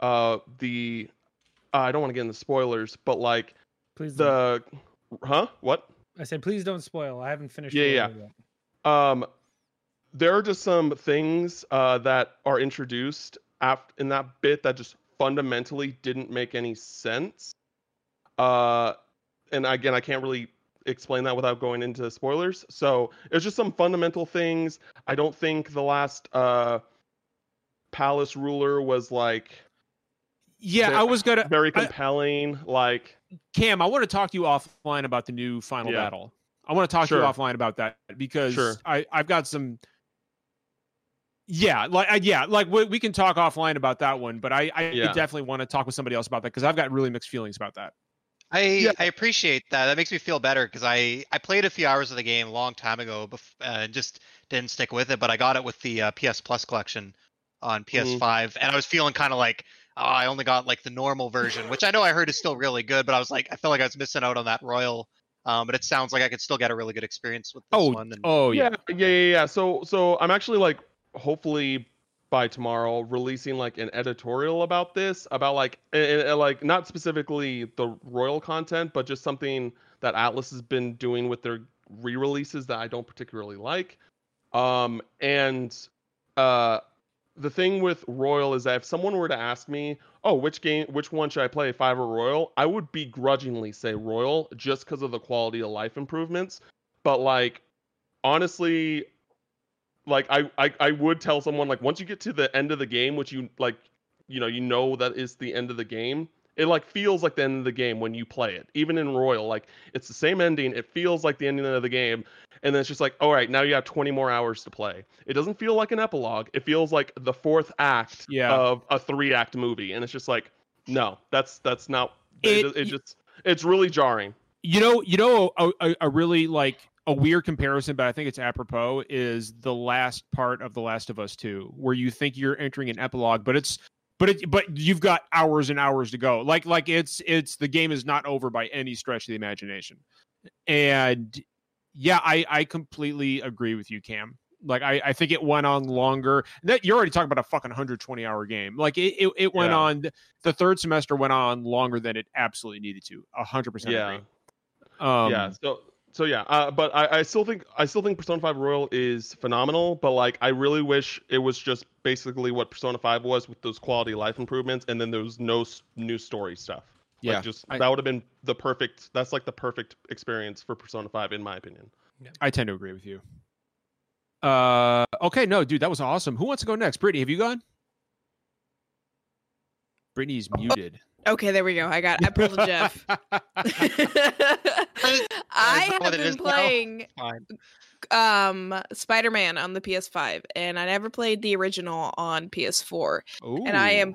uh the uh, I don't want to get into spoilers, but like Please don't. the huh what I said, please don't spoil. I haven't finished. Yeah, yeah. yet. um there are just some things uh, that are introduced after in that bit that just fundamentally didn't make any sense. Uh, and again, I can't really explain that without going into spoilers. So it's just some fundamental things. I don't think the last uh, palace ruler was like Yeah, I was gonna very I- compelling. like Cam, I want to talk to you offline about the new final Yeah. battle. I want to talk to you offline about that because Sure. I I've got some. Yeah, like yeah, like we, we can talk offline about that one, but I I Yeah. definitely want to talk with somebody else about that because I've got really mixed feelings about that. I Yeah. I appreciate that. That makes me feel better because I I played a few hours of the game a long time ago, bef- uh, and just didn't stick with it. But I got it with the uh, PS Plus collection on PS5, and I was feeling kind of like, oh, I only got like the normal version, which I know I heard is still really good. But I was like, I felt like I was missing out on that Royal. Um, but it sounds like I could still get a really good experience with this Oh, one. And oh yeah, yeah, yeah, yeah, yeah. So, so I'm actually like, hopefully by tomorrow, releasing like an editorial about this, about like, like not specifically the royal content, but just something that Atlus has been doing with their re-releases that I don't particularly like. Um, and uh, the thing with Royal is that if someone were to ask me, "Oh, which game, which one should I play, Five or Royal?" I would begrudgingly say Royal just because of the quality of life improvements. But like, honestly, like I, I I would tell someone like once you get to the end of the game, which you like, you know, you know that is the end of the game. It like feels like the end of the game when you play it. Even in Royal, like it's the same ending. It feels like the ending of the game, and then it's just like, all right, now you have 20 more hours to play. It doesn't feel like an epilogue. It feels like the fourth act Yeah. of a three act movie, and it's just like, no, that's that's not. It, It- it, just it's really jarring. You know, you know, a, a, a really like a weird comparison, but I think it's apropos. Is the last part of The Last of Us Two, where you think you're entering an epilogue, but it's but it but you've got hours and hours to go. Like like it's it's the game is not over by any stretch of the imagination. And yeah, I I completely agree with you, Cam. Like I, I think it went on longer. That you're already talking about a fucking 120 hour game. Like it, it, it went Yeah. on. The third semester went on longer than it absolutely needed to. A hundred percent Yeah. agree. Um, yeah. So so yeah. Uh, but I, I still think I still think Persona 5 Royal is phenomenal. But like I really wish it was just basically what Persona 5 was with those quality life improvements, and then there was no s- new story stuff. Yeah, Like just I- that would have been the perfect. That's like the perfect experience for Persona 5 in my opinion. I tend to agree with you. Uh, okay, no, dude, that was awesome. Who wants to go next? Brittany, have you gone? Brittany's muted. Okay, there we go. I got. I pulled a Jeff. I have been playing um Spider-Man on the PS5 and I never played the original on PS4 and I am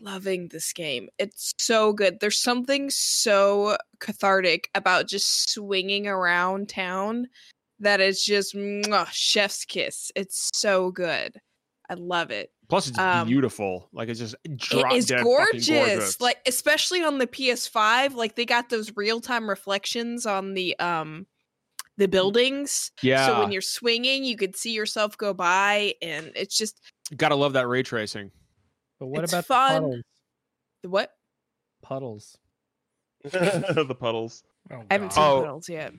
loving this game. It's so good. There's something so cathartic about just swinging around town that is just mwah, chef's kiss. It's so good. I love it. Plus, it's um, beautiful. Like it's just drop it is dead fucking gorgeous. gorgeous. Like especially on the PS5, like they got those real-time reflections on the um the buildings. yeah, So when you're swinging, you could see yourself go by and it's just gotta love that ray tracing. But what It's about fun. the puddles? what? Puddles. the puddles. Oh, I haven't seen Oh. puddles yet.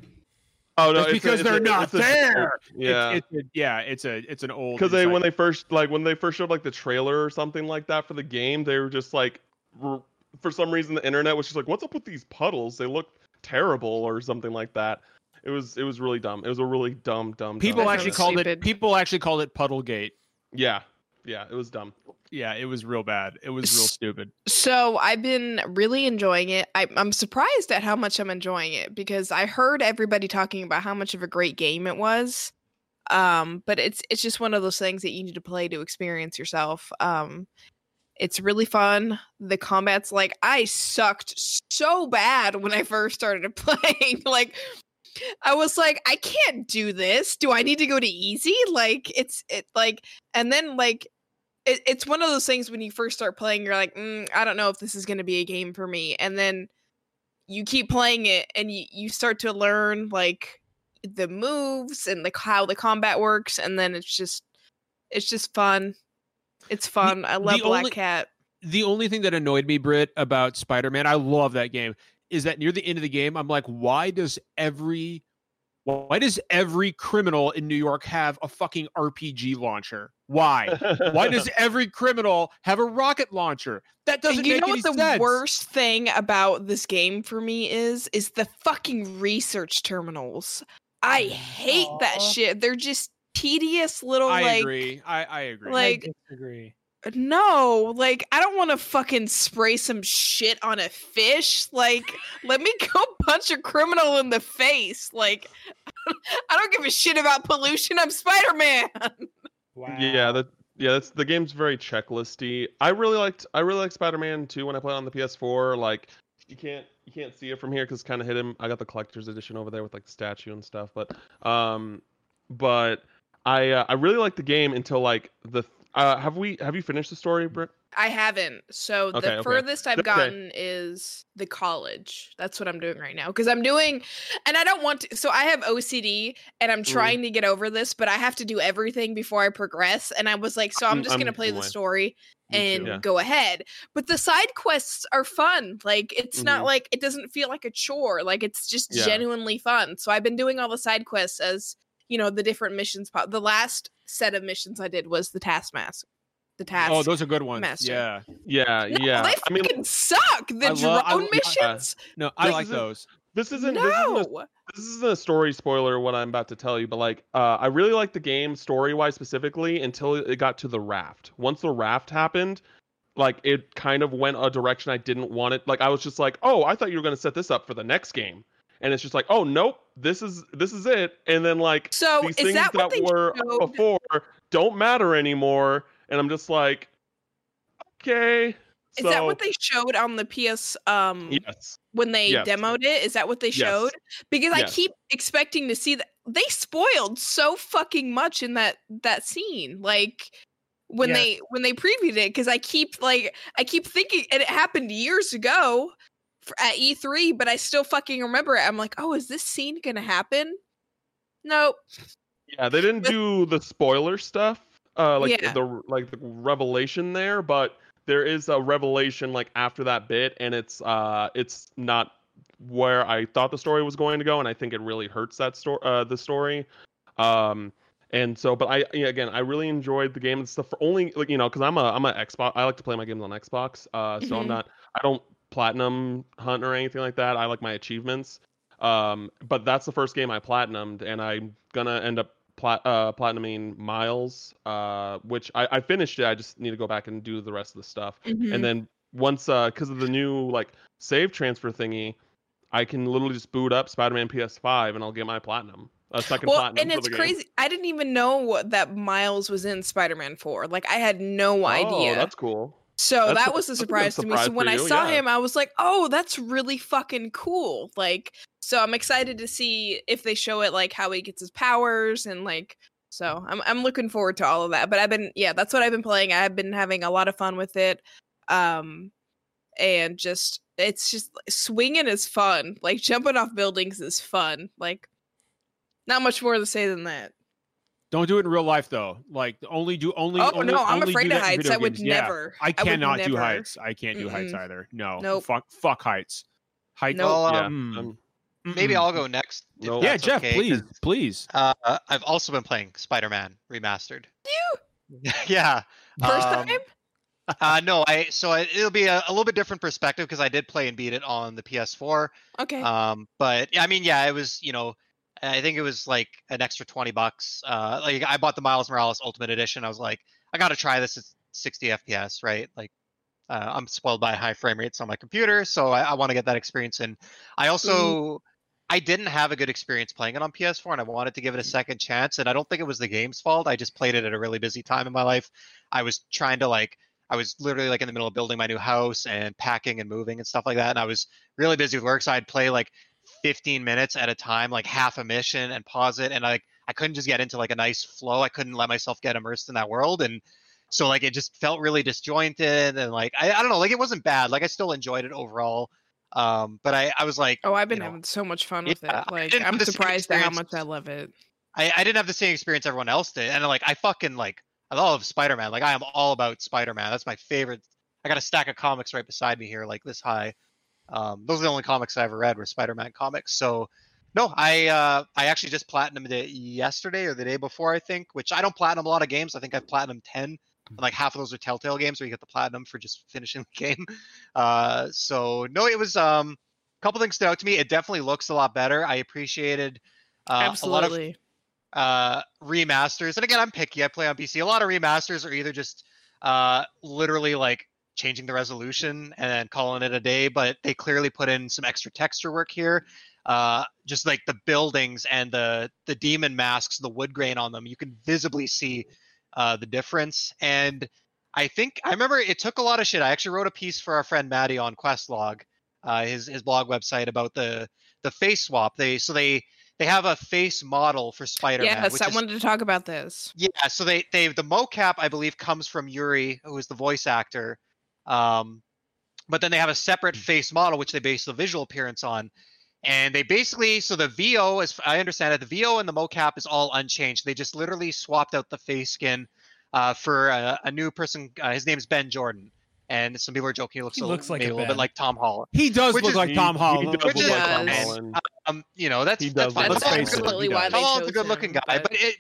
Oh no! it's because it's they're a- not it's a- there. Yeah. it's, it's a, yeah, it's a it's an old because they when they first like when they first showed like the trailer or something like that for the game they were just like r- for some reason the internet was just like what's up with these puddles they look terrible or something like that it was it was really dumb it was a really dumb dumb people dumb actually sounds called it people actually called it Puddlegate. yeah yeah it was dumb Yeah, it was real bad. It was real stupid. So I've been really enjoying it. I, I'm surprised at how much I'm enjoying it because I heard everybody talking about how much of a great game it was. Um, but it's it's just one of those things that you need to play to experience yourself. Um, it's really fun. The combat's like I sucked so bad when I first started playing. like I was like, I can't do this. Do I need to go to easy? Like it's it like and then like it, it's one of those things when you first start playing, you're like, mm, I don't know if this is going to be a game for me, and then you keep playing it, and you you start to learn like the moves and like how the combat works, and then it's just it's just fun. It's fun. I love the Black only- Cat. the only thing that annoyed me, Brit, about Spider Man, I love that game, is that near the end of the game, I'm like, why does every Why does every criminal in New York have a fucking RPG launcher? Why? Why does every criminal have a rocket launcher? That doesn't you make know what the sense. worst thing about this game for me is is the fucking research terminals i hate that shit they're just tedious little I like agree. I, I agree. like- I disagree. No like i don't want to fucking spray some shit on a fish like let me go punch a criminal in the face like i don't give a shit about pollution i'm spider-man Wow. Yeah, that yeah, that's the game's very checklisty. I really liked I really liked Spider-Man 2 when I played on the PS4. Like you can't you can't see it from here because kind of hidden. I got the collector's edition over there with like the statue and stuff. But um, but I uh, I really liked the game until like the uh have we have you finished the story, Britt? I haven't. So Okay, the okay. furthest I've Okay. gotten is the college. That's what I'm doing right now because I'm doing, and I don't want to. So I have OCD, and I'm Mhm. trying to get over this, but I have to do everything before I progress. And I was like, so I'm I'm- just gonna I'm play the the way. story Me and yeah. go ahead. But the side quests are fun. Like it's not Mhm. like it doesn't feel like a chore. Like it's just Yeah. genuinely fun. So I've been doing all the side quests as you know the different missions. Pop. The last set of missions I did was the taskmaster. The task. oh, those are good ones. Master. Yeah. Yeah, No, yeah. they I mean, fucking suck. The I lo- I drone lo- yeah. missions. No, I This like those. this isn't this isn't a No. this isn't a story spoiler what I'm about to tell you, but like uh, I really liked the game story wise specifically until it got to the raft. Once the raft happened, like it kind of went a direction I didn't want it. Like I was just like, oh, I thought you were gonna set this up for the next game, and it's just like, oh nope, this is this is it. And then like So these is things that what were showed? before don't matter anymore, and I'm just like, okay. Is so, that what they showed on the PS um Yes. when they Yes. demoed it? Is that what they Yes. showed? Because I keep expecting to see that they spoiled so fucking much in that that scene. Like when Yes. they when they previewed it because I keep like I keep thinking and it happened years ago for, at E3, but I still fucking remember it. I'm like, "Oh, is this scene to happen?" Nope. Yeah, they didn't do the spoiler stuff, uh, like Yeah. the like the revelation there, but there is a revelation like after that bit, and it's uh, it's not where I thought the story was going to go, and I think it really hurts that story, uh, the story. Um, and so, but I yeah, again, I really enjoyed the game and stuff. For only like you know, because I'm a I'm a Xbox. I like to play my games on Xbox. Uh, so I'm Mhm. not. I don't platinum hunt or anything like that. I like my achievements. Um, but that's the first game I platinumed, and I'm gonna end up plat uh platinuming Miles, uh, which I, I finished it. I just need to go back and do the rest of the stuff. Mhm. And then once, uh, because of the new like save transfer thingy, I can literally just boot up Spider-Man PS5 and I'll get my platinum, a second well, platinum. and for it's the game. crazy. I didn't even know that Miles was in Spider-Man 4. Like I had no Oh, idea. that's cool. So That's that was a surprise to me. So when I you, saw yeah. him, I was like, "Oh, that's really fucking cool!" Like, so I'm excited to see if they show it, like how he gets his powers and like. So I'm I'm looking forward to all of that. But I've been yeah, that's what I've been playing. I've been having a lot of fun with it, um, and just it's just swinging is fun. Like jumping off buildings is fun. Like, not much more to say than that. Don't do it in real life though. Like only do only. oh only, no, I'm only afraid of heights. I would games. Yeah. never. I cannot do never. heights. I can't do heights Mm-mm. either. No. Nope. Fuck. Fuck heights. Height. Nope. Well, yeah. um, um, maybe I'll go next. No. Yeah, Jeff, okay, please, 'cause, please. Uh, I've also been playing Spider-Man Remastered. You yeah. first um, time? uh, no, I so I, it'll be a, a little bit different perspective because I did play and beat it on the PS4. Okay. Um, but I mean, yeah, it was you know, I think it was like an extra twenty bucks. Uh, like I bought the Miles Morales Ultimate Edition. I was like, I got to try this. It's 60 FPS, right? Like, uh, I'm spoiled by high frame rates on my computer, so I, I want to get that experience. And I also, I didn't have a good experience playing it on PS4, and I wanted to give it a second chance. And I don't think it was the game's fault. I just played it at a really busy time in my life. I was trying to like. I was literally like in the middle of building my new house and packing and moving and stuff like that. And I was really busy with work, so I'd play like 15 minutes at a time, like half a mission, and pause it. And like I couldn't just get into like a nice flow. I couldn't let myself get immersed in that world, and so like it just felt really disjointed. And like I, I don't know, like it wasn't bad. Like I still enjoyed it overall. Um, but I, I was like, Oh, I've been you know, having so much fun with yeah, it. Like I'm surprised at how much I love it. I, I didn't have the same experience everyone else did. And like I fucking like I love Spider Man. Like I am all about Spider Man. That's my favorite. I got a stack of comics right beside me here, like this high. Um, those are the only comics I ever read were Spider Man comics. So No, I uh, I actually just platinumed it yesterday or the day before, I think. Which I don't platinum a lot of games. I think I've platinum ten. And like half of those are Telltale games where you get the platinum for just finishing the game. Uh, so no, it was um, a couple things stood out to me. It definitely looks a lot better. I appreciated uh, a lot of uh remasters and again i'm picky i play on pc a lot of remasters are either just uh literally like changing the resolution and calling it a day but they clearly put in some extra texture work here uh just like the buildings and the the demon masks the wood grain on them you can visibly see uh the difference and i think i remember it took a lot of shit i actually wrote a piece for our friend maddie on questlog uh his his blog website about the the face swap they so they they have a face model for Spider-Man. Yes, which I is, wanted to talk about this. Yeah, so they they the mocap I believe comes from Yuri, who is the voice actor. Um, but then they have a separate face model which they base the visual appearance on. And they basically so the VO, as I understand it, the VO and the mocap is all unchanged. They just literally swapped out the face skin uh, for a, a new person. Uh, his name is Ben Jordan, and some people are joking he looks, He a, looks like a a little Ben. bit like Tom Holland. He does Which look is- like Tom Holland. He does Which is- like Tom Holland. Um, you know that's that's does fine. look That's let's face it, Tom why Tom Holland's a good looking him, guy, but it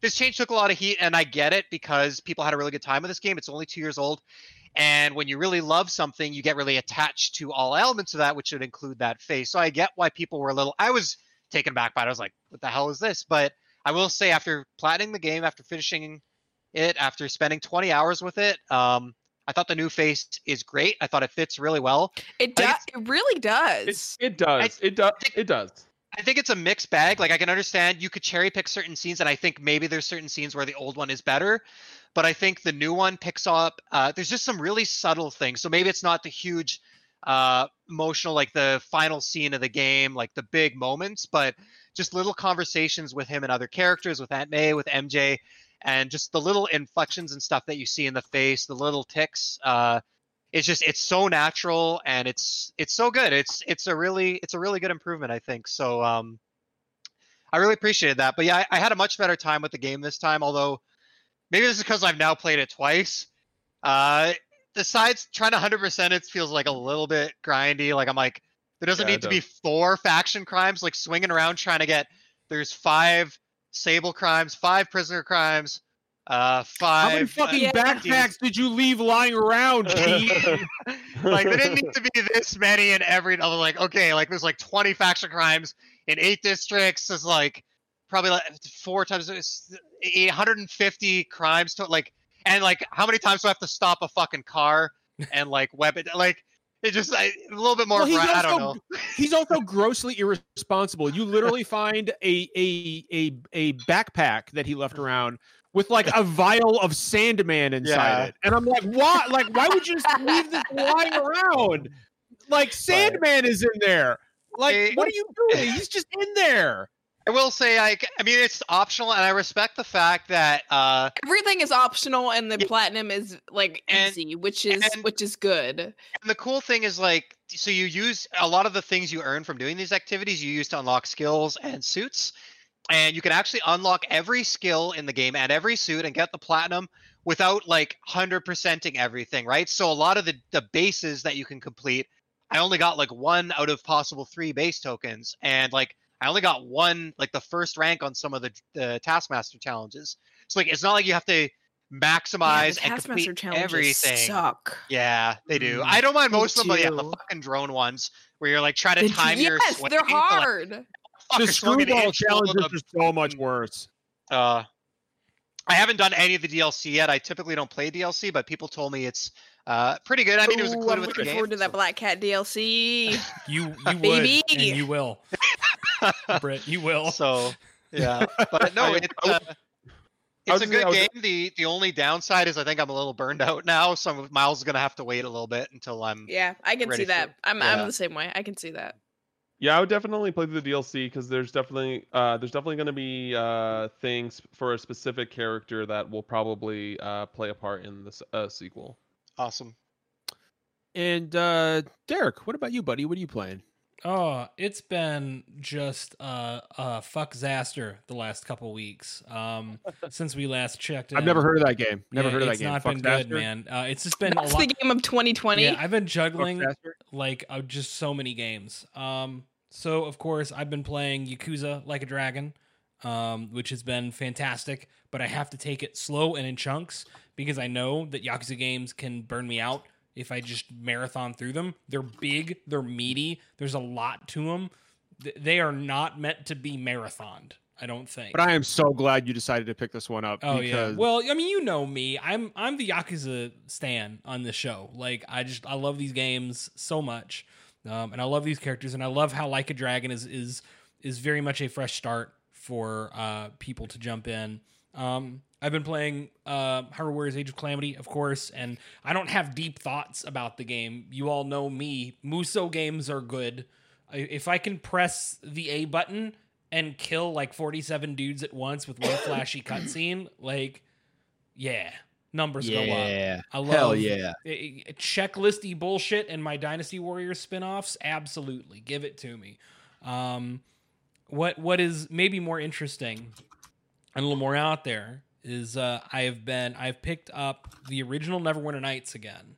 this change took a lot of heat, and I get it because people had a really good time with this game. It's only two years old, and when you really love something, you get really attached to all elements of that, which would include that face. So I get why people were a little. I was taken back by it. I was like, "What the hell is this?" But I will say, after platining the game, after finishing it, after spending 20 hours with it, um, I thought the new face is great. I thought it fits really well. It does. It really does. it does. It does. It does. I think it's a mixed bag. Like I can understand you could cherry pick certain scenes, and I think maybe there's certain scenes where the old one is better, but I think the new one picks up. Uh, there's just some really subtle things. So maybe it's not the huge uh, emotional, like the final scene of the game, like the big moments, but just little conversations with him and other characters, with Aunt May, with MJ, and just the little inflections and stuff that you see in the face, the little ticks. Uh, it's just it's so natural and it's it's so good. It's it's a really it's a really good improvement, I think. So um I really appreciated that. But yeah, I, I had a much better time with the game this time, although maybe this is because I've now played it twice. Uh besides trying to 100% it feels like a little bit grindy. Like I'm like, there doesn't Yeah, need to be four faction crimes, like swinging around trying to get there's five sable crimes, five prisoner crimes, uh five How many fucking Yeah. backpacks did you leave lying around, Pete? like there didn't need to be this many in every I was like okay like there's like 20 faction crimes in eight districts Is like probably like four times it's 150 crimes to like and like how many times do I have to stop a fucking car and like weapon like it just I, a little bit more Well, he's gra- I don't also- know He's also grossly irresponsible. You literally find a a a a backpack that he left around with like a vial of Sandman inside Yeah. it, and I'm like, why? Like, why would you just leave this lying around? Like, Sandman is in there. Like, what are you doing? He's just in there. I will say I I mean it's optional and I respect the fact that uh Everything is optional, and the Yeah. platinum is like And- easy, which is and- which is good. And the cool thing is like so you use a lot of the things you earn from doing these activities you use to unlock skills and suits and you can actually unlock every skill in the game and every suit and get the platinum without like 100%ing everything right so a lot of the the bases that you can complete i only got like one out of possible three base tokens and like i only got one like the first rank on some of the the taskmaster challenges so like it's not like you have to Yeah, maximize the and Taskmaster complete challenges everything suck. yeah, they do. Mm, I don't mind most of them, but yeah, the fucking drone ones where you're like trying to The- time your yes, they're to, like, hard. fuck, the you're swinging screwball challenges are so much worse. Uh, I haven't done any of the DLC yet. I typically don't play DLC, but people told me it's uh pretty good. I mean, it was Ooh, included I'm with the looking game. forward to that Black Cat DLC. You you would Baby. and you will, Britt. You will. So yeah, but no, I- it's uh, it's a gonna say, good I was- game. The the only downside is I think I'm a little burned out now. So Miles is gonna have to wait a little bit until I'm. yeah, I can Ready see that. it. I'm Yeah. I'm the same way. I can see that. Yeah, I would definitely play through the DLC because there's definitely uh, there's definitely going to be uh, things for a specific character that will probably uh, play a part in this uh, sequel. Awesome. And uh Derek, what about you, buddy? What are you playing? Oh, it's been just uh uh fuck zaster the last couple weeks. Um since we last checked in. I've never heard of that game. Never Yeah, heard of that game. it's game. not Fuck been good, man. Uh it's just been That's a the game of 2020. Yeah, I've been Fuck juggling like uh, just so many games. Um so of course I've been playing Yakuza Like a Dragon, um, which has been fantastic. But I have to take it slow and in chunks because I know that Yakuza games can burn me out if I just marathon through them. They're big, they're meaty, there's a lot to them. They are not meant to be marathoned. I don't think. But I am so glad you decided to pick this one up. Oh because yeah. Well, I mean, you know me. I'm I'm the Yakuza stan on the show. Like I just I love these games so much, um, and I love these characters, and I love how Like a Dragon is is is very much a fresh start for uh, people to jump in. Um, I've been playing uh, Hyrule Warriors Age of Calamity, of course, and I don't have deep thoughts about the game. You all know me. Musou games are good. I- If I can press the A button and kill like 47 dudes at once with one flashy cutscene, like, yeah, numbers go up. yeah, I love hell yeah. i- i- checklisty bullshit and my Dynasty Warriors spin-offs. Absolutely, give it to me. Um, what what is maybe more interesting and a little more out there is uh, I have been I've picked up the original Neverwinter Nights again.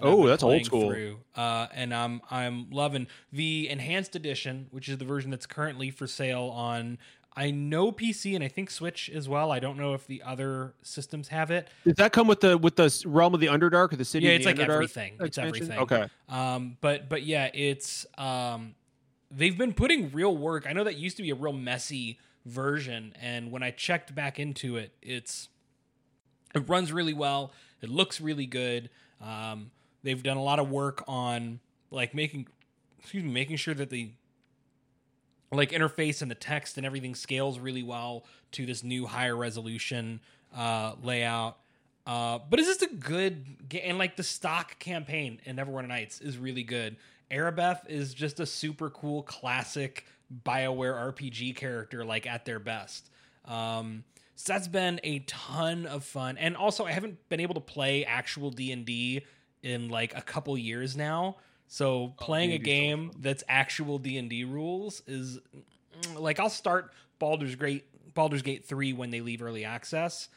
Oh, that's old school. Through, uh, and I'm I'm loving the enhanced edition, which is the version that's currently for sale on. I know PC and I think Switch as well. I don't know if the other systems have it. Does that come with the with the realm of the Underdark or the city? yeah, it's like Underdark everything. It's everything. Okay. Um, but but yeah, it's um, they've been putting real work. I know that used to be a real messy version, and when I checked back into it, it's it runs really well. It looks really good. Um, they've done a lot of work on like making excuse me making sure that the like interface and the text and everything scales really well to this new higher resolution uh, layout. Uh, but it's just a good game, and like the stock campaign in Neverwinter Nights is really good. Aribeth is just a super cool classic Bioware RPG character, like at their best. Um, so that's been a ton of fun, and also I haven't been able to play actual D and D in like a couple years now. So playing a D&D 's so game that's actual D and D rules is mm, like I'll start Baldur's Gate Baldur's Gate 3 when they leave early access,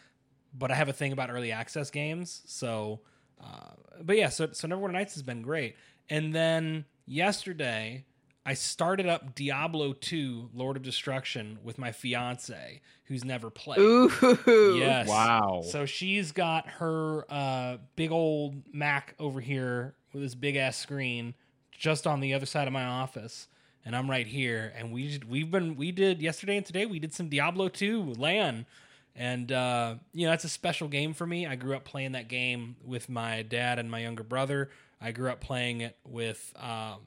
but I have a thing about early access games. So uh, but yeah, so so Neverwinter Nights has been great. And then yesterday I started up Diablo 2 Lord of Destruction with my fiance who's never played. Ooh. Yes. Wow. So she's got her uh, big old Mac over here with this big ass screen just on the other side of my office, and I'm right here. And we just- we've been we did yesterday and today we did some Diablo 2 LAN, and uh, you know that's a special game for me. I grew up playing that game with my dad and my younger brother. I grew up playing it with um,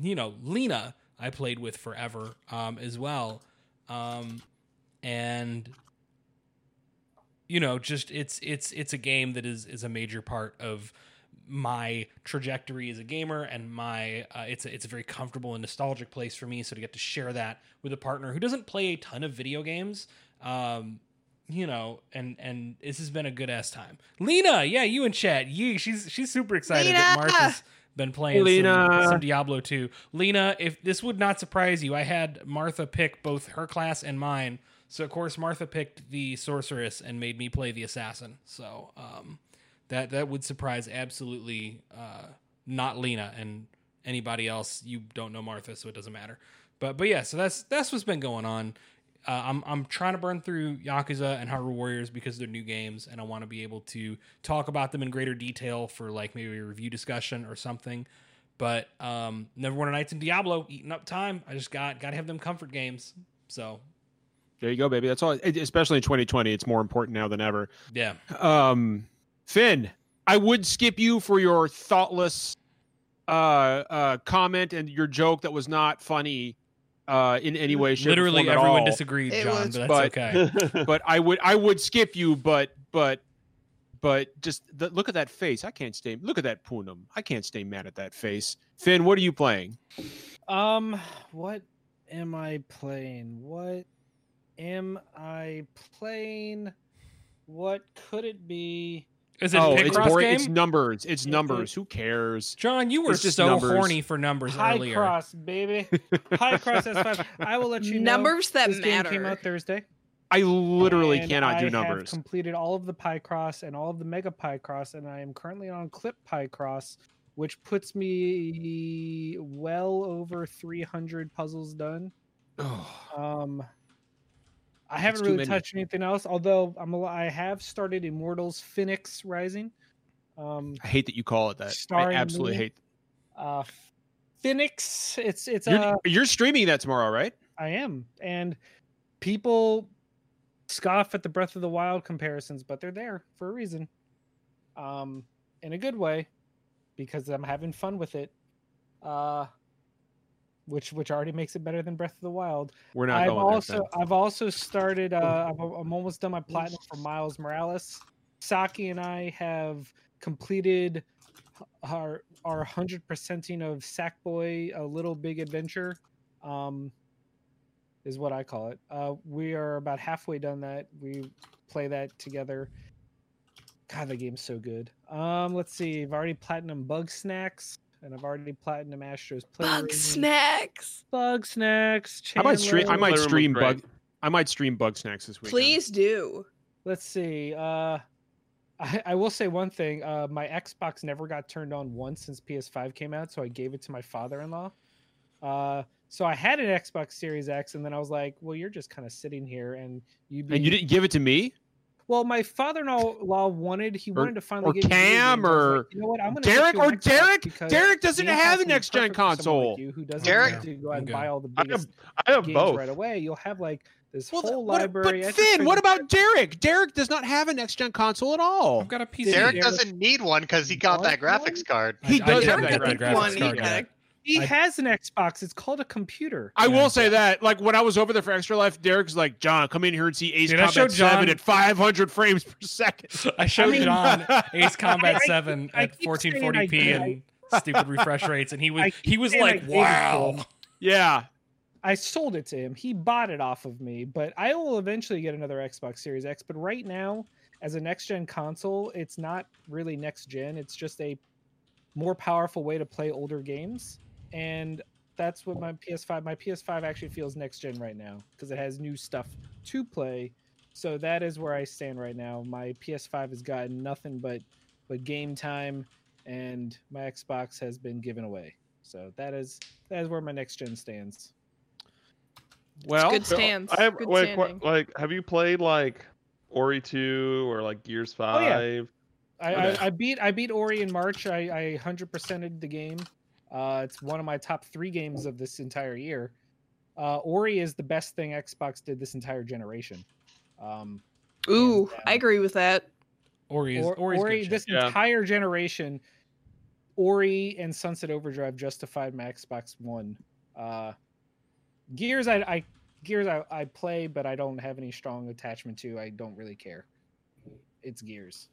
you know Lena. I played with forever um, as well. Um, and you know just it's it's it's a game that is is a major part of my trajectory as a gamer and my uh, it's a, it's a very comfortable and nostalgic place for me so to get to share that with a partner who doesn't play a ton of video games um you know and and this has been a good ass time lena yeah you and chat yeah she's she's super excited that Lena! martha's been playing some, some diablo 2 lena if this would not surprise you i had martha pick both her class and mine so of course Martha picked the sorceress and made me play the assassin. So um, that that would surprise absolutely uh, not Lena and anybody else. You don't know Martha, so it doesn't matter. But but yeah, so that's that's what's been going on. Uh, I'm I'm trying to burn through Yakuza and Hyrule Warriors because they're new games, and I want to be able to talk about them in greater detail for like maybe a review discussion or something. But um, Neverwinter Nights and Diablo eating up time. I just got got to have them comfort games. So There you go, baby. That's all. Especially in 2020, it's more important now than ever. yeah, Um, Finn, I would skip you for your thoughtless uh, uh, comment and your joke that was not funny uh, in any way, shape, or literally form at everyone all. disagreed, It John, was- but that's but- okay. But I would, I would skip you. But, but, but just the, look at that face. I can't stay. Look at that Poonam. I can't stay mad at that face. Finn, what are you playing? Um, what am I playing? What am I playing? What could it be? Is it oh, a it's boring. game? It's numbers. It's numbers. Who cares? John, you were just so numbers. horny for numbers High earlier. Cross, baby. Picross S5. I will let you know. Numbers that this game came out Thursday. I literally and cannot do numbers. I have completed all of the Picross and all of the Mega Picross, and I am currently on Clip Picross which puts me well over 300 puzzles done. Um, I haven't really many. touched anything else, although I'm a, I have started Immortals Fenyx Rising. Um, I hate that you call it that. I absolutely hate. uh, Phoenix, it's it's You're, uh, you're streaming that tomorrow, right? I am, and people scoff at the Breath of the Wild comparisons, but they're there for a reason, um, in a good way, because I'm having fun with it. Uh, which which already makes it better than Breath of the Wild. We're not I've going also there. I've also started. Uh, I'm, I'm almost done my platinum for Miles Morales. Saki and I have completed our our hundred percenting of Sackboy: A Little Big Adventure. Um, is what I call it. Uh, we are about halfway done that. We play that together. God, the game's so good. Um, let's see. I've already platinum Bugsnax, and I've already platinum Astro's Playroom. Bugsnax. Bug Snacks. I might stream. I might stream bug. I might stream Bugsnax this week. Please do. let's see uh I, I will say one thing uh my xbox never got turned on once since ps5 came out so i gave it to my father-in-law uh so i had an xbox series x and then i was like well you're just kind of sitting here and you And you didn't give it to me, well my father-in-law wanted he Or- wanted to finally or get into Cam, games. I was like, or you know what i'm gonna Derek or Derek. Derek doesn't have Pass a next gen perfect for someone console. like you who doesn't Derek- have to go out and good. buy all the I have I have games both. right away you'll have like this Well, whole what- library but Finn, what about Derek? Derek does not have a next gen console at all. I've got a PC. Derek Derek- doesn't need one because he got that graphics card. He does did have that graphics graphics One, card. You yeah. gotta- He I- has an Xbox. It's called a computer. I will say that, like when I was over there for Extra Life, Derek's like, "John, come in here and see Ace Dude, Combat John- Seven at 500 frames per second. I showed mean- John Ace Combat I- I- 7 I at keep saying I 1440p and stupid refresh rates, and he was he was saying I like, gave it to "Wow." Yeah, I sold it to him. He bought it off of me, but I will eventually get another Xbox Series X. But right now, as a next gen console, it's not really next gen. It's just a more powerful way to play older games. And that's what my PS5 my PS5 actually feels next gen right now because it has new stuff to play. So that is where I stand right now. My PS5 has gotten nothing but but game time and my Xbox has been given away. So that is that is where my next gen stands. well, good So, stands. I have good wait, qu- like have you played like Ori two or like Gears five? Oh, yeah. five? I, Okay. I, I beat I beat Ori in March. I, I hundred percented the game. Uh, it's one of my top three games of this entire year. Uh, Ori is the best thing Xbox did this entire generation. Um, Ooh, down. I agree with that. Ori is Or- Ori's Ori, this Yeah. entire generation, Ori and Sunset Overdrive justified my Xbox One. Uh, Gears, I, I Gears, I, I play, but I don't have any strong attachment to. I don't really care. It's Gears.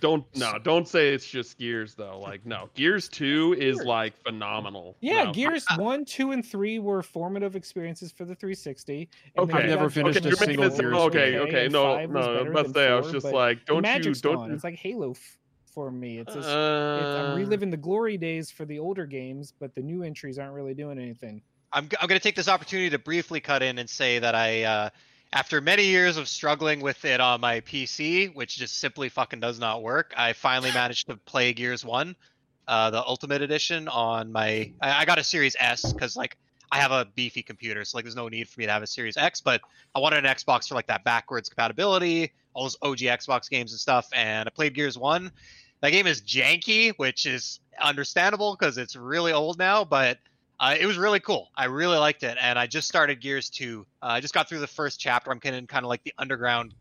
Don't no, don't say it's just Gears though. Like no, Gears two is like phenomenal. Yeah, No. Gears one, two, and three were formative experiences for the 360. Okay. I've never finished Okay, a single this. Gears Okay, okay, okay, no, no. better But than say I was just like, don't you, don't gone. It's like Halo f- for me. It's, just, uh, it's I'm reliving the glory days for the older games, but the new entries aren't really doing anything. I'm, g- I'm going to take this opportunity to briefly cut in and say that I, uh, after many years of struggling with it on my PC, which just simply fucking does not work, I finally managed to play Gears 1, uh, the Ultimate Edition, on my. I, I got a Series S because, like, I have a beefy computer, so, like, there's no need for me to have a Series X, but I wanted an Xbox for, like, that backwards compatibility, all those OG Xbox games and stuff, and I played Gears 1. That game is janky, which is understandable because it's really old now, but uh, it was really cool. I really liked it, and I just started Gears 2. Uh, I just got through the first chapter. I'm kind of kind of like the underground.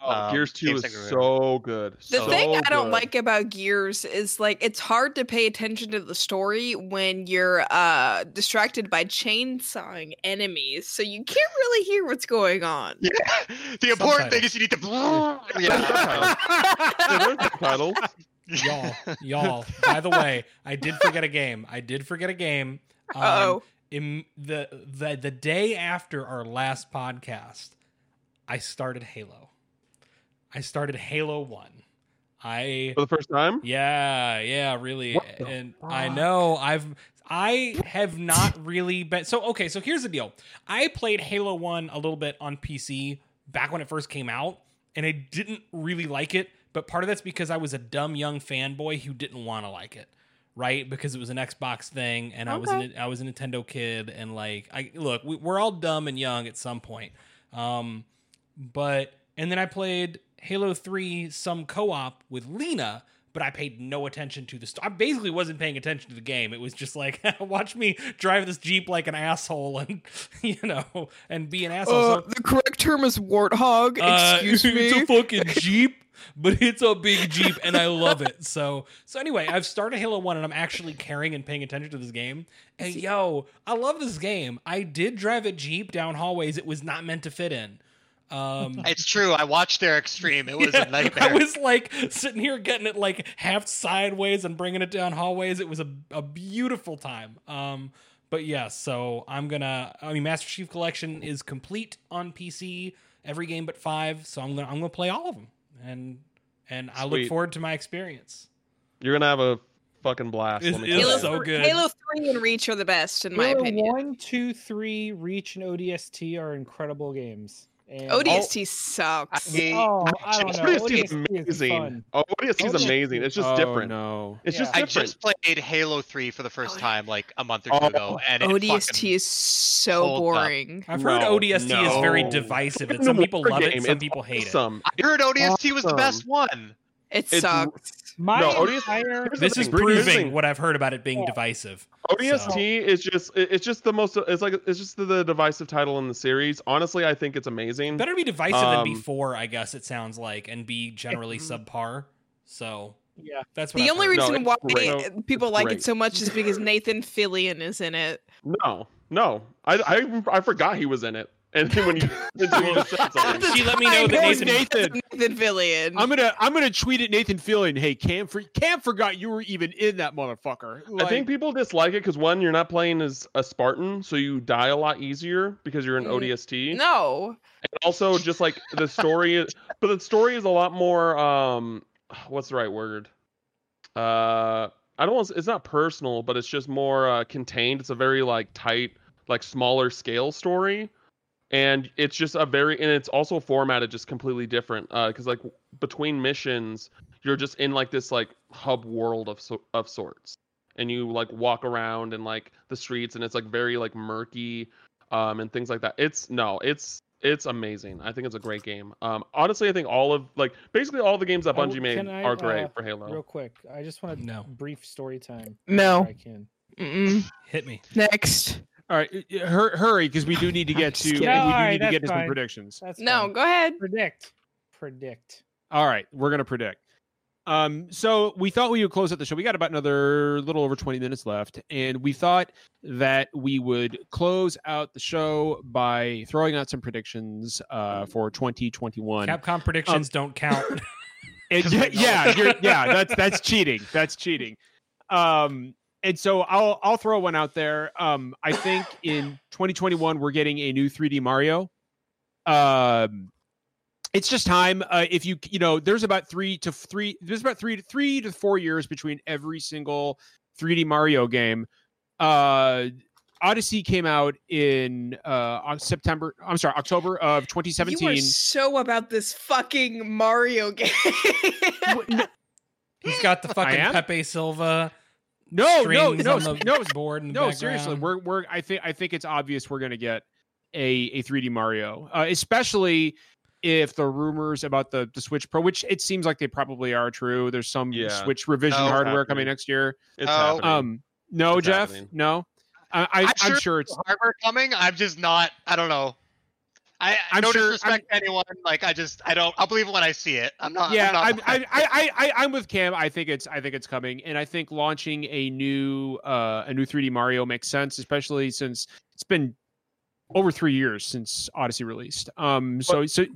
Oh, um, Gears two is that so good. The so thing I don't good. like about Gears is like it's hard to pay attention to the story when you're uh distracted by chainsawing enemies, so you can't really hear what's going on. Yeah. the important thing is you need to. yeah. Yeah, there's subtitles. y'all, y'all. By the way, I did forget a game. I did forget a game. Um, Uh-oh. in the the the day after our last podcast, I started Halo. I started Halo One. I for the first time. yeah, yeah, really. What the And I know I've I have not really been so okay, so here's the deal. I played Halo 1 a little bit on PC back when it first came out, and I didn't really like it, but part of that's because I was a dumb young fanboy who didn't want to like it, right? Because it was an Xbox thing, and I was Okay. an, I was a Nintendo kid, and like I look, we, we're all dumb and young at some point. Um, but and then I played Halo Three some co-op with Lena. But I paid no attention to the. St- I basically wasn't paying attention to the game. It was just like, watch me drive this jeep like an asshole, and you know, and be an asshole. So- the correct term is warthog. uh, Excuse me. it's a fucking Jeep, but it's a big Jeep and I love it. So so anyway, I've started Halo 1 and I'm actually caring and paying attention to this game. And yo, I love this game. I did drive a Jeep down hallways it was not meant to fit in. Um It's true. I watched their extreme. It was yeah, a nightmare. I was like sitting here getting it like half sideways and bringing it down hallways. It was a, a beautiful time. Um, but yeah, so I'm gonna. I mean, Master Chief Collection is complete on PC. Every game but five. So I'm gonna I'm gonna play all of them, and and I look forward to my experience. You're gonna have a fucking blast. It's- let me tell you. so thr- good. Halo 3 and Reach are the best, in my opinion. One, two, three, Reach, and ODST are incredible games. And ODST sucks. I- Oh, I don't know. ODST is ODST is amazing. fun. Oh, ODST is amazing. It's just oh, different. No. It's Yeah. just I just played Halo 3 for the first Oh, time like a month or two Oh, ago, and it ODST is so holds up. boring. I've heard No, ODST is very divisive. It's It, some people war love it, some It's people hate it. awesome. I heard ODST was the best one. It It's- sucks. My No, ODST entire here's This is thing, here's the proving what I've heard about it being Yeah. divisive. ODST is just it's just the most it's like it's just the divisive title in the series. Honestly, I think it's amazing. Better be divisive than Um, before, I guess it sounds like, and be generally subpar. So yeah. that's what The I've only heard. Reason it's why great. people It's like great. it so much is because Nathan Fillion is in it. No, no, I I I forgot he was in it. And then when you, until you just said something. She let me know that I Nathan. Nathan. Nathan Fillion. I'm gonna I'm gonna tweet at Nathan Fillion. Hey, Cam, for, Cam forgot you were even in that motherfucker. I think people dislike it because one, you're not playing as a Spartan, so you die a lot easier because you're an Mm, ODST. no. And also, just like the story is, but the story is a lot more. Um, what's the right word? Uh, I don't want. It's not personal, but it's just more uh, contained. It's a very like tight, like smaller scale story, and it's just a very and it's also formatted just completely different. Uh, because like between missions, you're just in like this like hub world of so- of sorts, and you like walk around and like the streets, and it's like very like murky, um, and things like that. It's no, it's it's amazing. I think it's a great game. Um, honestly, I think all of like basically all the games that Oh, Bungie made I, are great uh, for Halo. Real quick, I just want No. a brief story time. No. if I can. Mm-mm. Hit me. Next. All right, hur- hurry because we do need to get just to we do kidding. No, all need to get to that's some predictions. That's No, fine. go ahead. predict. Predict. All right, we're gonna predict. Um, so we thought we would close out the show. We got about another little over 20 minutes left, and we thought that we would close out the show by throwing out some predictions uh, for 2021. Capcom predictions don't count. And 'Cause yeah, yeah, you're, yeah, that's that's cheating. That's cheating. Um, and so I'll I'll throw one out there. Um, I think in 2021 we're getting a new 3D Mario. Um, it's just time. Uh, if you you know, there's about three to three. There's about three to three to four years between every single 3D Mario game. Uh, Odyssey came out in uh on September. I'm sorry, October of You 2017. are so about this fucking Mario game. He's got the fucking? Pepe Silvia no, no, strings no, on the no, board. In the no seriously we're we're i think i think it's obvious we're going to get a a 3d mario uh, especially if the rumors about the the switch pro which it seems like they probably are true there's some Yeah. switch revision No. hardware coming next year It's Oh. happening. um no It's jeff happening. no I, I I'm i'm sure sure it's hardware coming. I'm just not. I don't know. I, I I'm no sure- disrespect to anyone. Like I just I don't. I'll believe it when I see it. I'm not. yeah, I'm I, not I, I, I, I, I'm with Cam. I think it's, I think it's coming, and I think launching a new, uh, a new 3D Mario makes sense, especially since it's been over three years since Odyssey released. Um, so, so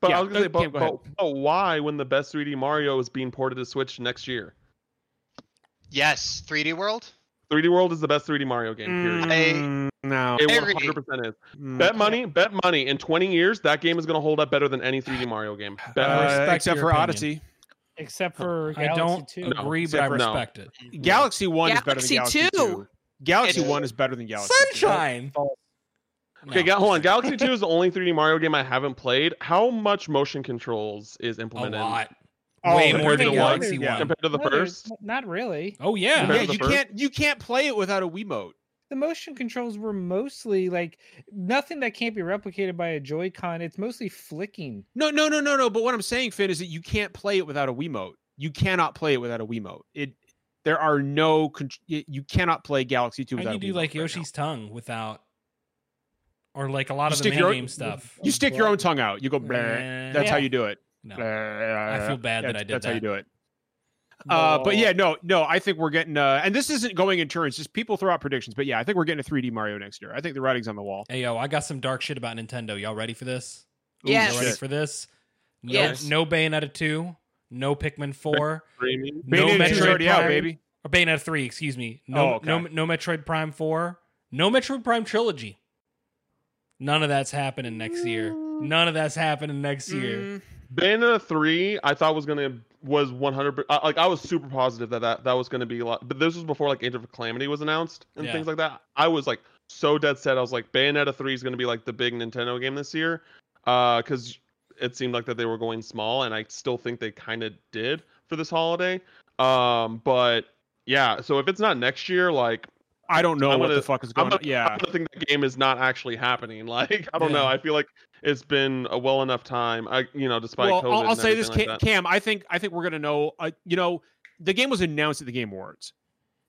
But Yeah, I was gonna say, uh, Cam, go but, but why when the best 3D Mario is being ported to Switch next year? yes, 3D World. 3D World is the best 3D Mario game. Period. Mm, no, It 100% is. Mm. Bet money, bet money. In 20 years, that game is going to hold up better than any 3D Mario game. Bet Uh, money. except for opinion. Odyssey. Except for I Galaxy don't 2. No, agree, but I for- no. respect it. Galaxy One is better than Galaxy Galaxy 2. Two. Galaxy It's- One is better than Galaxy. 2. Sunshine. Okay, No. Hold on. Galaxy 2 is the only 3D Mario game I haven't played. How much motion controls is a implemented? Lot. way Oh, more than compared to Galaxy one? Yeah. One. compared to the No, first. Not really. Oh yeah. Compared Yeah, you first? can't you can't play it without a Wiimote. The motion controls were mostly like nothing that can't be replicated by a Joy-Con. It's mostly flicking. No, no, no, no, no. But what I'm saying, Finn, is that you can't play it without a Wiimote. You cannot play it without a Wiimote. It there are no con- you cannot play Galaxy 2 without do you do Wiimote like right now. Yoshi's tongue without, or like a lot You of the stick your- minigame stuff? You stick your own tongue out. You go bleh. That's how you do it. No. I feel bad that I did That's how you do it. Uh, but yeah, no, no. I think we're getting. Uh, and this isn't going in turns. Just people throw out predictions. But yeah, I think we're getting a 3D Mario next year. I think the writing's on the wall. Hey yo, I got some dark shit about Nintendo. Y'all ready for this? Yes. Y'all ready for this? No, Yes. no Bayonetta two, no Pikmin four, Streaming. no Metroid already out, Prime, baby. or Bayonetta three. Excuse me. No, Oh, okay. no, no Metroid Prime four, no Metroid Prime trilogy. None of that's happening next year. None of that's happening next year. Mm, Bayonetta three, I thought was gonna was one hundred. Like I was super positive that that, that was gonna be a lot. But this was before like Age of Calamity was announced and Yeah. things like that. I was like so dead set. I was like Bayonetta three is gonna be like the big Nintendo game this year, because it seemed like that they were going small, and I still think they kind of did for this holiday. Um, but yeah, so if it's not next year, like I don't know I'm what gonna- the fuck is I'm going on. gonna, Yeah, I'm gonna think the game is not actually happening. Like I don't know. I feel like it's been a well enough time. I you know despite well, COVID. I'll, I'll say this, everything Cam, like that. Cam. I think I think we're gonna know. Uh, you know, the game was announced at the Game Awards,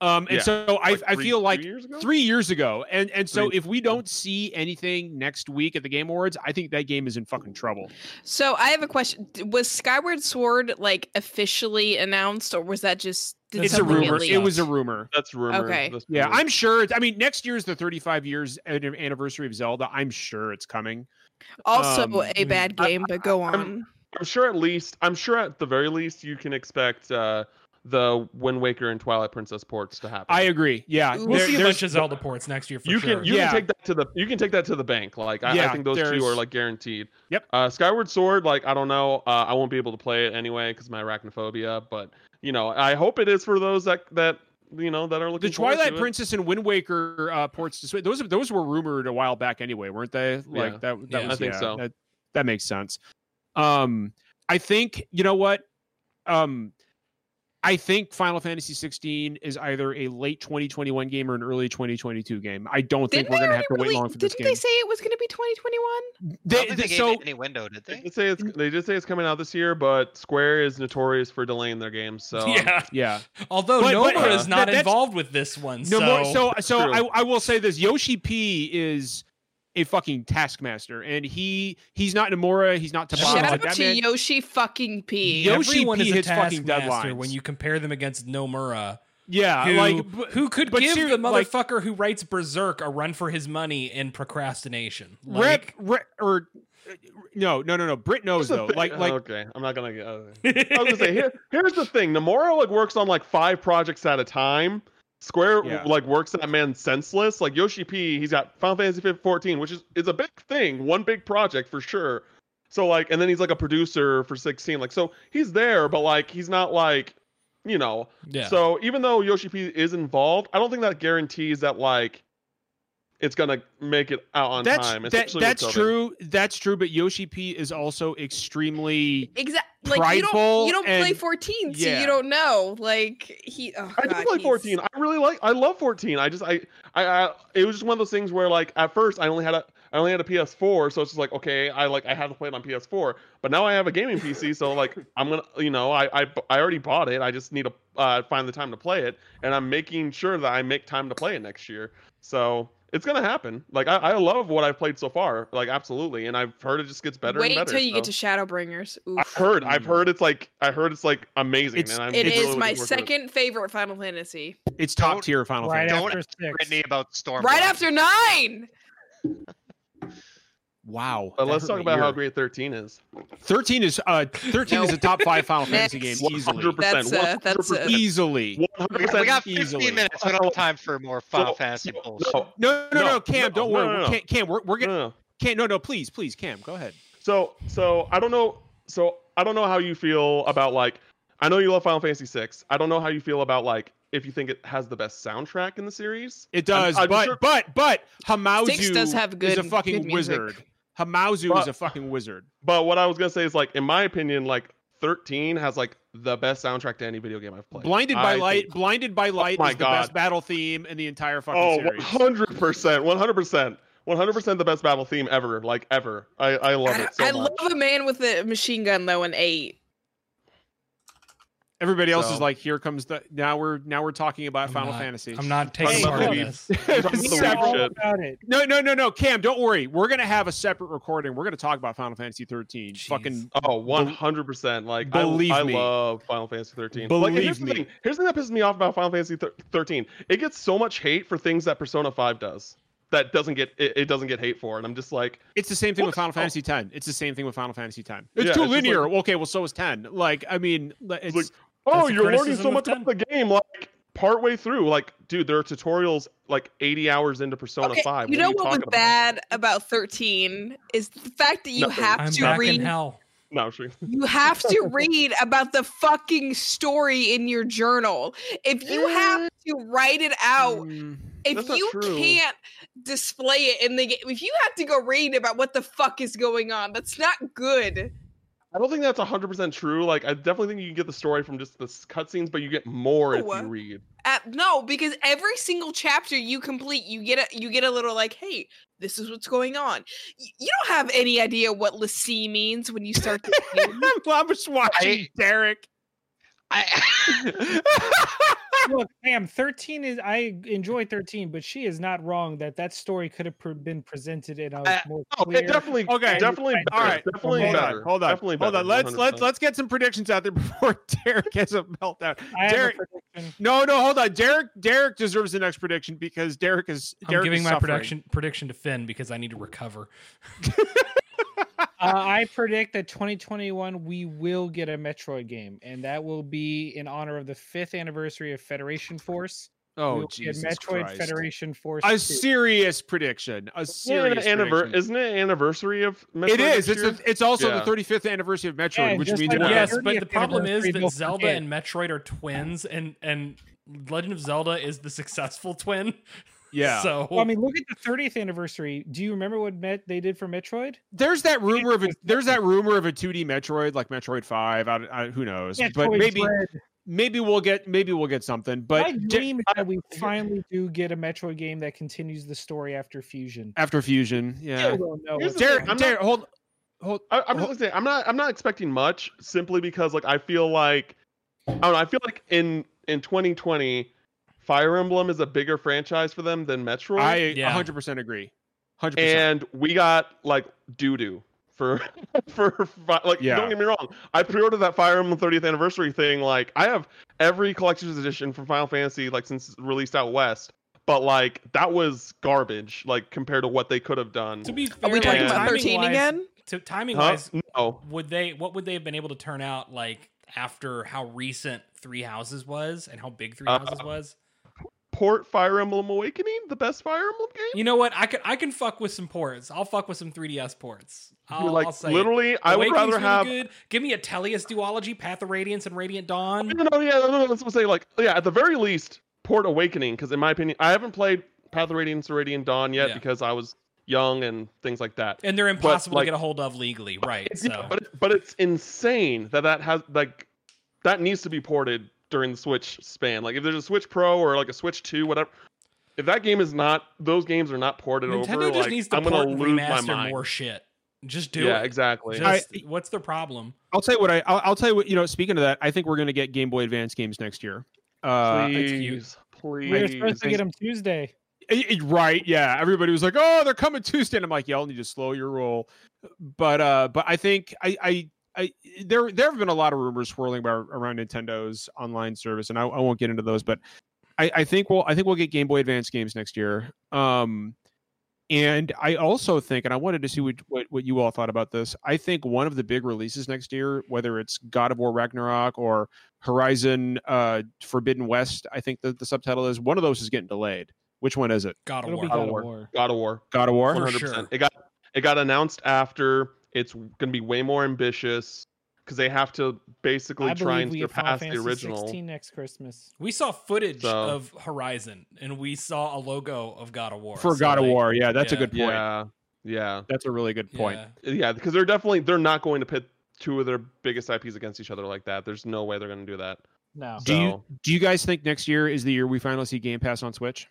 um, and Yeah. so I Like I three- feel like three years ago? three years ago, and and so Three- if we don't see anything next week at the Game Awards, I think that game is in fucking trouble. So I have a question. Was Skyward Sword like officially announced, or was that just did It's a rumor. It was a rumor. That's a rumor. Okay. That's Yeah. I'm sure. it's- I mean, next year's the 35 years anniversary of Zelda. I'm sure it's coming. also um, a bad I- game, but go I'm- on. I'm sure at least. I'm sure at the very least you can expect uh, the Wind Waker and Twilight Princess ports to happen. I agree. Yeah, Ooh. We'll there- see a there's- bunch of Zelda ports next year for you sure. can you Yeah. can take that to the you can take that to the bank. Like I, I think those two are like guaranteed. Yep. Uh, Skyward Sword, like I don't know. Uh, I won't be able to play it anyway because my arachnophobia. But you know, I hope it is for those that that you know that are looking. the Twilight to it. Princess and Wind Waker uh, ports. To Switch, those those were rumored a while back anyway, weren't they? Like Yeah. that. that Yeah. was, I think yeah, so. That, that makes sense. Um, I think you know what. Um, I think Final Fantasy 16 is either a late 2021 game or an early 2022 game. I don't think Didn't we're gonna have to wait long for this game. Didn't they say it was going to be 2021? They- don't think they- they gave so it any window, did They they? did say it's they did say it's coming out this year, but Square is notorious for delaying their games. So yeah. yeah. Although But- but, Nomura uh, is not that- involved with this one. No so more. So so I, I will say this: Yoshi P is a fucking taskmaster, and he he's not Nomura, he's not Tabata. Shout like out that to man- Yoshi fucking P. Yoshi everyone P is a hits fucking taskmaster deadlines. when you compare them against Nomura, yeah, who, like but- who could but give seri- the like- motherfucker who writes Berserk a run for his money in procrastination. Rep, Like, Rep or uh, no no no no. Brit knows though. thing- Like like okay, I'm not gonna get. Uh, I was gonna say here. Here's the thing: Nomura like works on like five projects at a time. Square Yeah. like works that man senseless. Like Yoshi P, he's got Final Fantasy 14, which is is a big thing, one big project for sure. So like, and then he's like a producer for 16. Like, so he's there, but like he's not like, you know. yeah. So even though Yoshi P is involved, I don't think that guarantees that like it's gonna make it out on that's time. that, that's true. That's true. But Yoshi P is also extremely. Exactly. Like you don't Prideful you don't play 14, so yeah. you don't know. Like he. Oh, I God, do play he's- 14. I really like. I love 14. I just I, I I it was just one of those things where like at first I only had a I only had a PS4, so it's just like okay, I like I had to play it on PS4, but now I have a gaming PC, so like I'm gonna you know I I, I already bought it. I just need to uh, find the time to play it, and I'm making sure that I make time to play it next year. So it's gonna happen. Like I, I love what I've played so far, like absolutely, and I've heard it just gets better Wait and better. till you get to. Shadowbringers. Oof. I've heard, I've heard it's like I heard it's like amazing, It's- and I'm It really is my forward it. second favorite Final Fantasy. It's top Don't- tier Final right Fantasy. Don't after six. Brittany about Storm. Right after nine. Wow. But let's talk my about how great 13 is. 13 is uh 13 is a top five Final Fantasy game Next. easily. 100%. That's a- that's a- 100%. Easily. We got, we got 15 easily. minutes. We don't have time for more Final No, Fantasy no, polls. no. No, no, no, No, Cam, no, don't worry. no, no. Cam, Cam, we're, we're No, gonna no, no. Cam, no, no, please, please, Cam, go ahead. So, so I don't know. So I don't know how you feel about like. I know you love Final Fantasy 6. I don't know how you feel about like if you think it has the best soundtrack in the series. It does, I'm but sure- but but Hamauzu does have is good- a fucking good wizard. Hamauzu is a fucking wizard. But what I was gonna say is like, in my opinion, like 13 has like the best soundtrack to any video game I've played. Blinded by I Light. think- Blinded by oh Light my is the best God. battle theme in the entire fucking Oh, series. 100%. 100%. 100% the best battle theme ever, like ever. I, I love I, it so I much. love a man with a machine gun though in eight. Everybody else is like, here comes the now we're now we're talking about I'm Final not- Fantasy. I'm not taking Talking part about this. About We the know weird all shit. about it. No, no, no, no, Cam, don't worry. We're gonna have a separate recording. We're gonna talk about Final Fantasy 13. Jeez. Fucking Oh, 100%. Like, I, Believe I me. love Final Fantasy 13. Believe like, here's me. The thing. Here's the thing that pisses me off about Final Fantasy 13. It gets so much hate for things that Persona 5 does. That doesn't get it, it doesn't get hate for, and I'm just like, It's the same thing What with Final hell? Fantasy 10. It's the same thing with Final Fantasy 10. It's Yeah, too it's linear. like- okay, well, so is 10. Like, I mean, li- it's like, That's oh, you're learning so much about the game, like partway through. Like, dude, there are tutorials like 80 hours into Persona Okay, 5. you What are know what was about? bad about 13 is the fact that you Nothing. have I'm to back read in hell. No, I'm sure. you have to read about the fucking story in your journal. If you have to write it out, Mm, if you true. can't display it in the game, if you have to go read about what the fuck is going on, that's not good. I don't think that's 100% true. Like, I definitely think you can get the story from just the cutscenes, but you get more if you read. Uh, no, because every single chapter you complete, you get a you get a little like, hey, this is what's going on. Y- you don't have any idea what l'Cie means when you start the game. I'm just watching I- Derek. I Look, Pam, 13 is I enjoy 13, but she is not wrong that that story could have pre- been presented in a Uh, more Oh, clear. it definitely, Okay. definitely All better. right. Definitely hold better. on, hold on, Definitely hold better, on. Let's let's 100%. let's get some predictions out there before Derek has a meltdown. I have a Derek- prediction. No, no, hold on. Derek Derek deserves the next prediction because Derek is I'm giving is my suffering. prediction prediction to Finn because I need to recover. Uh, I predict that 2021 we will get a Metroid game, and that will be in honor of the fifth anniversary of Federation Force. we Oh will get Jesus Metroid Christ. Federation Force. A 2. serious prediction. A Isn't it, serious an anniver- prediction. isn't it anniversary of Metroid It is. It's a, it's also Yeah. the 35th anniversary of Metroid, Yeah, which just means like we're yes, Yes, but the problem is that Zelda and Metroid are twins, and and Legend of Zelda is the successful twin. yeah. So Well, I mean, look at the 30th anniversary. Do you remember what Met they did for Metroid? there's that rumor of a there's that rumor of a 2D Metroid like Metroid 5. I, I, who knows? but maybe Dread. maybe we'll get maybe we'll get something. But My Jer- dream is that we finally do get a Metroid game that continues the story after Fusion. after Fusion, yeah. Still don't know Here's the Derek, thing, I'm Derek, hold, hold. I, I'm Well- just saying, I'm not I'm not expecting much simply because like I feel like I don't know, I feel like in in 2020 Fire Emblem is a bigger franchise for them than Metroid. I Yeah. 100% agree. 100%. and we got like doo doo for for fi- like Yeah. don't get me wrong i pre-ordered that fire emblem 30th anniversary thing like i have every collector's edition from final fantasy like since it's released out west but like that was garbage like compared to what they could have done to be Are fair, we talking about 13 timing-wise- again? To timing huh? wise, no would they what would they have been able to turn out like after how recent Three Houses was and how big Three Uh, Houses was? Port fire emblem awakening the best fire emblem game You know what? I can I can fuck with some ports. I'll fuck with some 3DS ports. I'll, like I'll say it. literally i would rather really have good. Give me a Tellius duology, Path of Radiance, and Radiant Dawn. Oh, no, no, yeah, no, no, let's say like, yeah, at the very least, Port Awakening, because in my opinion, I haven't played Path of Radiance or Radiant Dawn yet Yeah. because I was young and things like that. And they're impossible like- to get a hold of legally, right? It's- So but it- but it's insane that that has like that needs to be ported during the Switch span. Like if there's a Switch Pro or like a Switch Two, whatever. If that game is not, those games are not ported Nintendo over. just like, needs to I'm port gonna lose my remaster mind. more shit. Just do yeah, it. exactly. Just, what's the problem? I'll tell you what I I'll, I'll tell you what you know. Speaking of that, I think we're going to get Game Boy Advance games next year. Uh, it's please, please. We were supposed to get them Tuesday. it- it- right? Yeah. Everybody was like, "Oh, they're coming Tuesday," and I'm like, "Y'all need to slow your roll." But uh, but I think I I. I, there, there have been a lot of rumors swirling about, around Nintendo's online service, and I, I won't get into those. But I, I think we'll, I think we'll get Game Boy Advance games next year. Um, and I also think, and I wanted to see what, what, what you all thought about this. I think one of the big releases next year, whether it's God of War Ragnarok or Horizon uh, Forbidden West, I think the, the subtitle is one of those is getting delayed. Which one is it? God of War. God God of of War. War. God of War. God of War. For 100%. sure. It got it got announced after. It's going to be way more ambitious because they have to basically I try believe and we get Final surpass the original. 16 next Christmas. We saw footage So- of Horizon, and we saw a logo of God of War For So, God of War, yeah, that's a good point. Yeah, yeah, That's a really good point. yeah. yeah. Because they're definitely they're not going to pit two of their biggest IPs against each other like that. There's no way they're gonna do that. No. Do you do you guys think next year is the year we finally see Game Pass on Switch?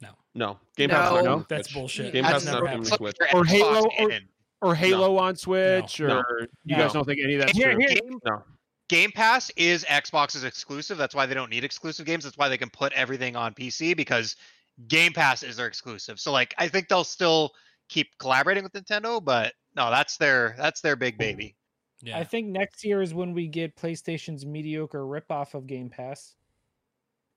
No, No. Game Pass is No. That's bullshit. Game That's Pass is never not happened. coming to Switch. Or Halo, or- in. Or Halo on Switch? No. Or you No. guys don't think any of that's Here- true? here- Game, No. Game Pass is Xbox's exclusive. That's why they don't need exclusive games. That's why they can put everything on PC because Game Pass is their exclusive. So like I think they'll still keep collaborating with Nintendo, but no, that's their that's their big baby. Yeah. I think next year is when we get PlayStation's mediocre ripoff of Game Pass.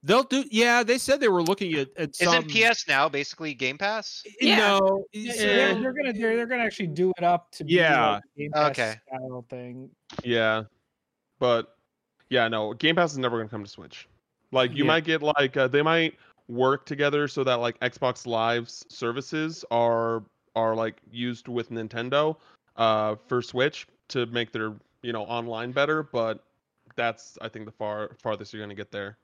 They'll do. Yeah, they said they were looking at, at some. Isn't PS now basically Game Pass? Yeah. No. Yeah, eh, they're, they're gonna they're, they're gonna actually do it up to be Yeah. like a Game Pass Okay. style thing. Yeah, but yeah, no, Game Pass is never gonna come to Switch. Like you Yeah. might get like uh, they might work together so that like Xbox Live's services are are like used with Nintendo uh for Switch to make their you know online better, but that's I think the far farthest you're gonna get there.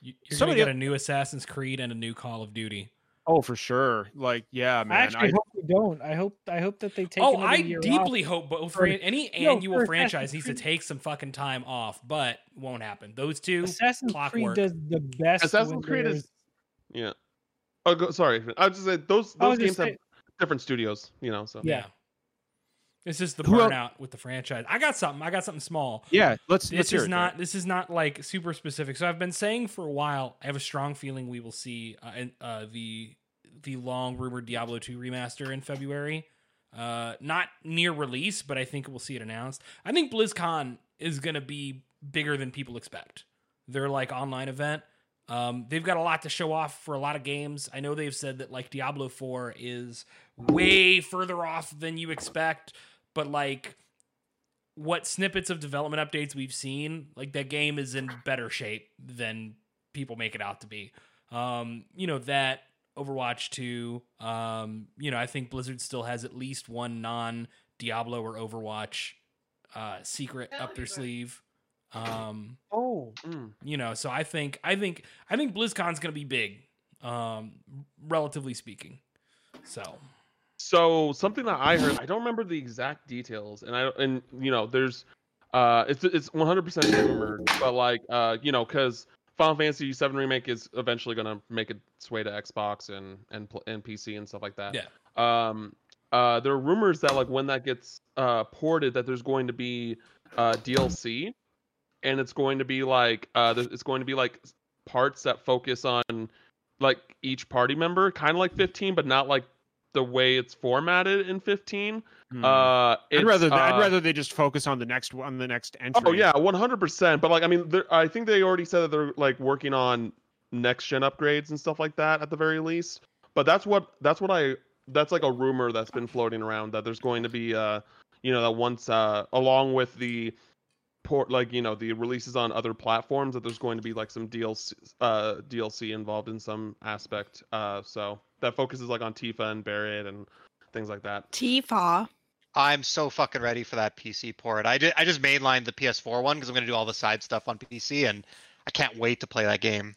You- You're Somebody- gonna get a new Assassin's Creed and a new Call of Duty. Oh, for sure. Like, yeah, man. I man. actually hope we don't. I hope I hope that they take. Oh, I year deeply hope both for- any no, annual for franchise Assassin's needs to take some fucking time off, but won't happen. Those two. Assassin's clockwork. Creed does the best. Assassin's Creed is- Yeah. Oh, go, sorry. I was just say those those just games have different studios, you know. So Yeah. It's just the Who burnout with the franchise. I got something. I got something small. Yeah, let's. let's This hear is it, not. This is not like super specific. So I've been saying for a while. I have a strong feeling we will see uh, uh, the the long rumored Diablo 2 remaster in February. Uh, not near release, but I think we'll see it announced. I think BlizzCon is going to be bigger than people expect. Their like online event. Um, they've got a lot to show off for a lot of games. I know they've said that like Diablo 4 is way further off than you expect, but like what snippets of development updates we've seen, like that game is in better shape than people make it out to be. Um, you know, that Overwatch 2, um, you know, I think Blizzard still has at least one non Diablo or Overwatch uh secret up their sleeve. Um, Oh, mm. you know, so I think I think I think BlizzCon's gonna be big, um, relatively speaking. So So something that I heard, I don't remember the exact details, and I and you know, there's, uh, it's it's 100% rumored, but like, uh, you know, because Final Fantasy VII remake is eventually gonna make its way to Xbox and and pl- and PC and stuff like that. Yeah. Um, uh, there are rumors that like when that gets uh ported, that there's going to be uh DLC, and it's going to be like uh, it's going to be like parts that focus on like each party member, kind of like 15, but not like the way it's formatted in 15. Hmm. Uh, I'd rather. uh, I'd rather they just focus on the next on the next entry. Oh yeah, 100%. But like, I mean, I think they already said that they're like working on next gen upgrades and stuff like that at the very least. But that's what that's what I that's like a rumor that's been floating around that there's going to be uh you know that once uh along with the port like you know the releases on other platforms that there's going to be like some DLC uh DLC involved in some aspect uh so that focuses like on Tifa and Barret and things like that. Tifa. I'm so fucking ready for that PC port. I just I just mainlined the PS4 one because I'm gonna do all the side stuff on PC, and I can't wait to play that game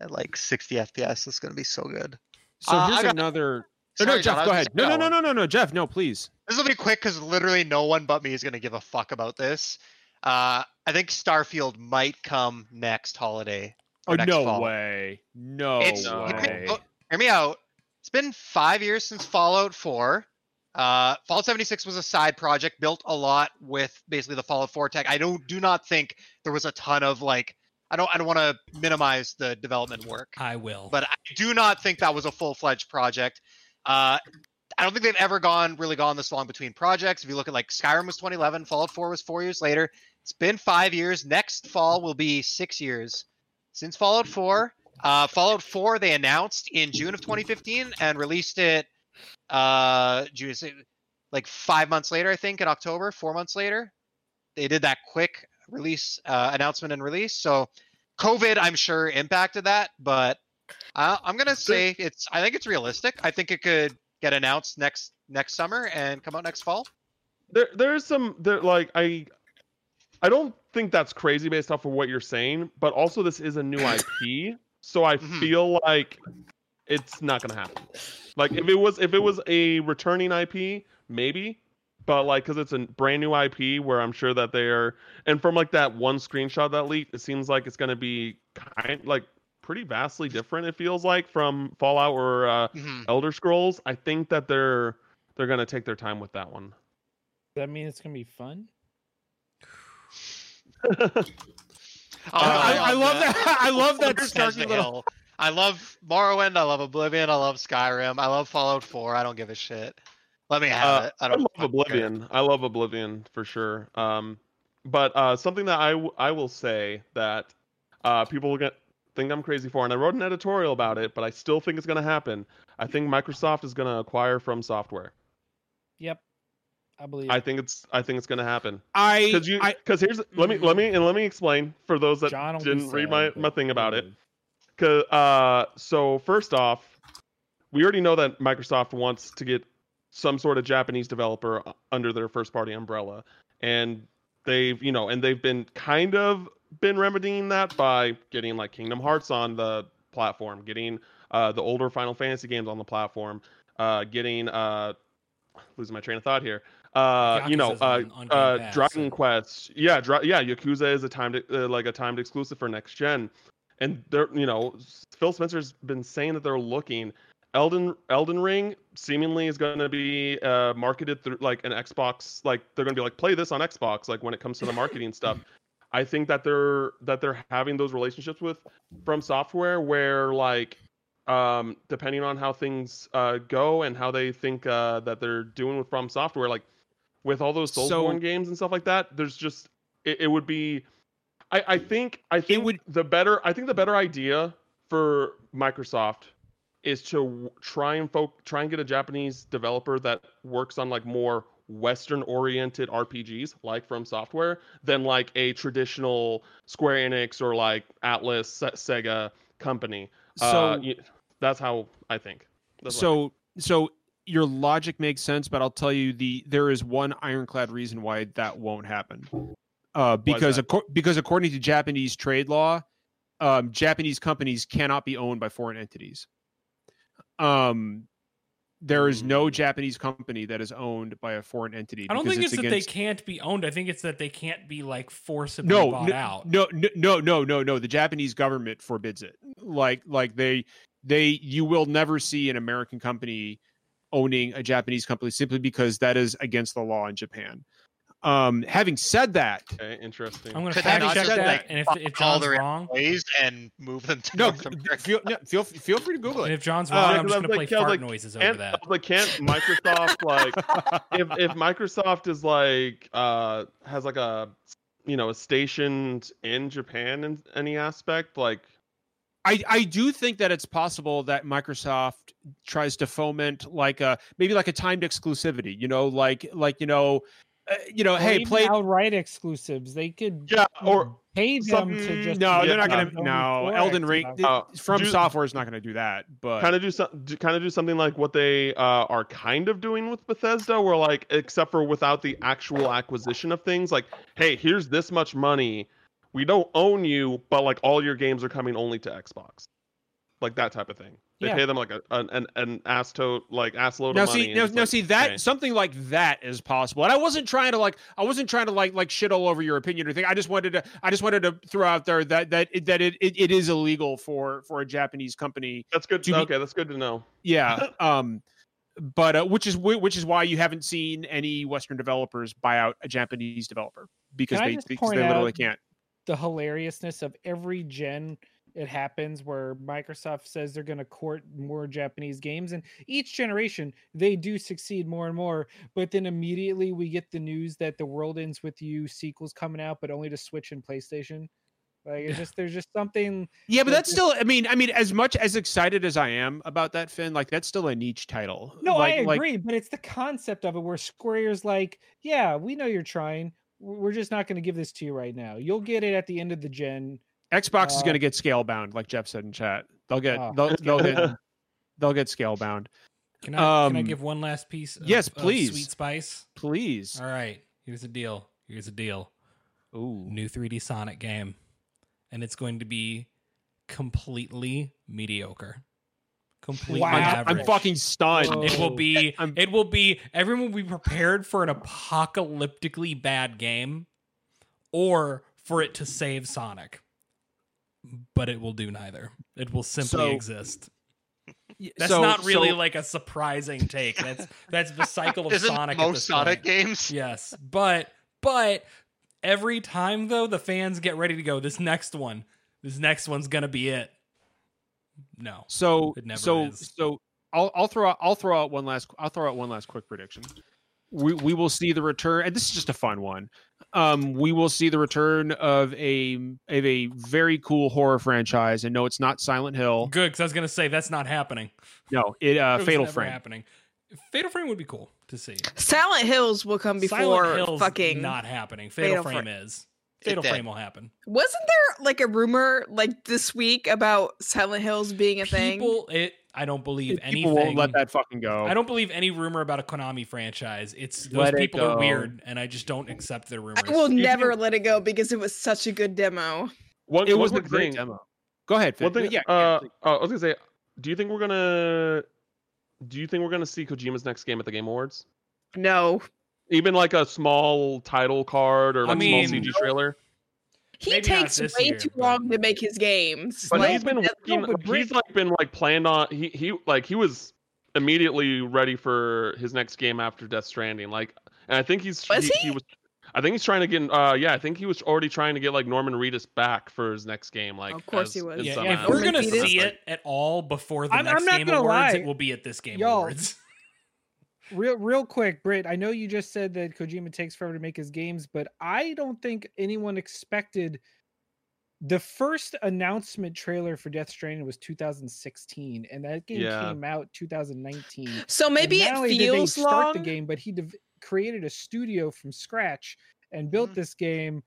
at like 60 FPS. It's gonna be so good. So Uh, here's I got- another. No, no, Sorry, John, Jeff, I go ahead. No, no, no, no, no, no, Jeff, no, please. This will be quick because literally no one but me is gonna give a fuck about this. Uh, I think Starfield might come next holiday. Oh next no fall. way! No It's- way! oh, hear me out. It's been five years since Fallout 4. Uh, Fallout 76 was a side project built a lot with basically the Fallout 4 tech. I don't do not think there was a ton of like I don't I don't want to minimize the development work, I will. but I do not think that was a full fledged project. Uh, I don't think they've ever gone really gone this long between projects. If you look at like Skyrim was 2011, Fallout 4 was four years later. It's been five years. Next fall will be six years since Fallout 4. Uh, Fallout 4 they announced in June of 2015 and released it uh June like five months later, I think in October, four months later. They did that quick release uh, announcement and release. So COVID, I'm sure impacted that, but uh, I'm gonna say it's. I think it's realistic. I think it could get announced next next summer and come out next fall. there there's some there like i i don't think that's crazy based off of what you're saying but also this is a new ip so i Mhm. feel like it's not gonna happen like if it was if it was a returning ip maybe but like because it's a brand new IP where I'm sure that they're and from like that one screenshot that leaked, it seems like it's gonna be kind like pretty vastly different. It feels like from Fallout or uh, Mhm. Elder Scrolls. I think that they're they're gonna take their time with that one. Does that mean it's gonna be fun? Oh, I, I love no. that. I love that First snarky little. hill. I love Morrowind. I love Oblivion. I love Skyrim. I love Fallout 4. I don't give a shit. Let me have Uh, it. I I don't love fucking care. Oblivion. I love Oblivion for sure. Um, but uh, something that I, w- I will say that uh, people will get think I'm crazy for, and I wrote an editorial about it, but I still think it's going to happen. I think Microsoft is going to acquire From Software. Yep, I believe. I think it's I think it's going to happen I, because you I because here's let me let me and let me explain for those that John didn't read my, my thing about it. Cause, uh, so first off, we already know that Microsoft wants to get some sort of Japanese developer under their first party umbrella, and they've you know and they've been kind of been remedying that by getting like Kingdom Hearts on the platform, getting uh, the older Final Fantasy games on the platform, uh, getting uh, losing my train of thought here. Uh, you know, uh, on- on uh, Dragon Quest, yeah, Dra- yeah, Yakuza is a timed uh, like a timed exclusive for next gen and they're you know Phil Spencer's been saying that they're looking. Elden Elden Ring seemingly is going to be uh, marketed through like an Xbox. Like they're going to be like play this on Xbox. Like when it comes to the marketing stuff, I think that they're that they're having those relationships with from software where like um depending on how things uh go and how they think uh that they're doing with from software like with all those So- Soulsborne games and stuff like that there's just it, it would be I, I think I think would- the better I think the better idea for Microsoft is to try and folk try and get a Japanese developer that works on like more Western oriented RPGs like from software than like a traditional Square Enix or like Atlus Se- Sega company. so uh, that's how I think. That's what I think. so so your logic makes sense, but I'll tell you the there is one ironclad reason why that won't happen. Uh, because acco- because according to Japanese trade law, um, Japanese companies cannot be owned by foreign entities. Um, there is no Mm. Japanese company that is owned by a foreign entity. I don't think it's, that they can't be owned. I think it's that they can't be like forcibly no, bought no, out. no, no, no, no, no, no. The Japanese government forbids it. Like, like they, they, you will never see an American company owning a Japanese company simply because that is against the law in Japan. Um, having said that, Okay, interesting. I'm going to fact check just, that, and if, if all John's the wrong, Ways and move them to no, feel, no, feel, feel free to Google it. and if John's Uh, wrong, I'm just going was to play like- fart like, noises over that. like, can't Microsoft like if if Microsoft is like uh has like a you know a stationed in Japan in any aspect like I, I do think that it's possible that Microsoft tries to foment like a maybe like a timed exclusivity. You know, like like you know, uh, you know, Or hey, even play. outright exclusives. They could yeah or pay them some- to just No, be they're not gonna. only No, for Elden Ring Xbox. th- Uh, from do- software is not going to do that. But kind of do some kind of do something like what they uh, are kind of doing with Bethesda, where like except for without the actual acquisition of things, like hey, here's this much money, we don't own you, but like all your games are coming only to Xbox, like that type of thing. They Yeah. pay them like a, an an an ass tote like ass load now of money. see, and now, it's now like, see that okay. something like that is possible. And I wasn't trying to like, I wasn't trying to like like shit all over your opinion or thing. I just wanted to, I just wanted to throw out there that that it, that it, it, it is illegal for for a Japanese company. That's good. to be- okay, that's good to know. Yeah. um. But uh, which is which is why you haven't seen any Western developers buy out a Japanese developer because Can they because they literally out- can't. The hilariousness of every gen it happens where Microsoft says they're going to court more Japanese games and each generation they do succeed more and more but then immediately we get the news that the world ends with you sequels coming out but only to Switch and PlayStation like it's just there's just something Yeah, but Like, that's still. I mean, I mean, as much as excited as I am about that, Finn, like that's still a niche title. No, like, I like- agree, but it's the concept of it where Square's like, yeah, we know you're trying. W- We're just not going to give this to you right now. You'll get it at the end of the gen. Xbox is Uh, going to get Scalebound, like Jeff said in chat. They'll get Oh, they'll, they'll get they'll get Scalebound. Can I, can I um, give one last piece? Of, yes, of please. sweet spice. Please. All right, here's the deal. Here's the deal. Ooh. New 3D Sonic game, and it's going to be completely mediocre. Completely Wow. I'm, average. I'm fucking stunned. Whoa. It will be. Oh. I'm- It will be. Everyone will be prepared for an apocalyptically bad game, or for it to save Sonic. But it will do neither. It will simply So- exist. That's So- not really so- like a surprising take. That's that's the cycle of Isn't Sonic. at most this Sonic point. games? Yes, but but every time though, the fans get ready to go. This next one, this next one's gonna be it. No, So It never so is. so I'll I'll throw out I'll throw out one last I'll throw out one last quick prediction. We we will see the return, and this is just a fun one. Um, we will see the return of a of a very cool horror franchise, and no, it's not Silent Hill. good because I was gonna say that's not happening. No, it uh, It Fatal Frame. happening. Fatal Frame would be cool to see. Silent Hills will come before Silent Hill's fucking. not happening. Fatal, Fatal Frame is. Fatal did. Frame will happen. Wasn't there like a rumor like this week about Silent Hills being a thing? People, it. I don't believe People anything. won't let that fucking go. I don't believe any rumor about a Konami franchise. It's those Let it people are weird, and I just don't accept their rumors. I will You never think- let it go because it was such a good demo. One, It one was a great thing. demo. Go ahead. One thing. yeah, uh, yeah, uh, I was gonna say, do you think we're gonna? Do you think we're gonna see Kojima's next game at the Game Awards? No, Even like a small title card or I like mean- small CG trailer. he Maybe takes way year, too but- long to make his games. But Like, he's been that's- no, but he's like been like planned on. He he like he was immediately ready for his next game after Death Stranding. Like, and I think he's Was he? was. I think he's trying to get. Uh, yeah, I think he was already trying to get like Norman Reedus back for his next game. Like, Of course as- he was. as Yeah, if we're gonna see it at all before the I'm- next I'm not Game gonna Awards, lie. it will be at this Game Y'all, Awards. Real, real quick, Britt. I know you just said that Kojima takes forever to make his games, but I don't think anyone expected the first announcement trailer for Death Stranding was 2016, and that game Yeah. came out 2019. so maybe not it only did they feels start long. the game, but he dev- created a studio from scratch and built Mhm. this game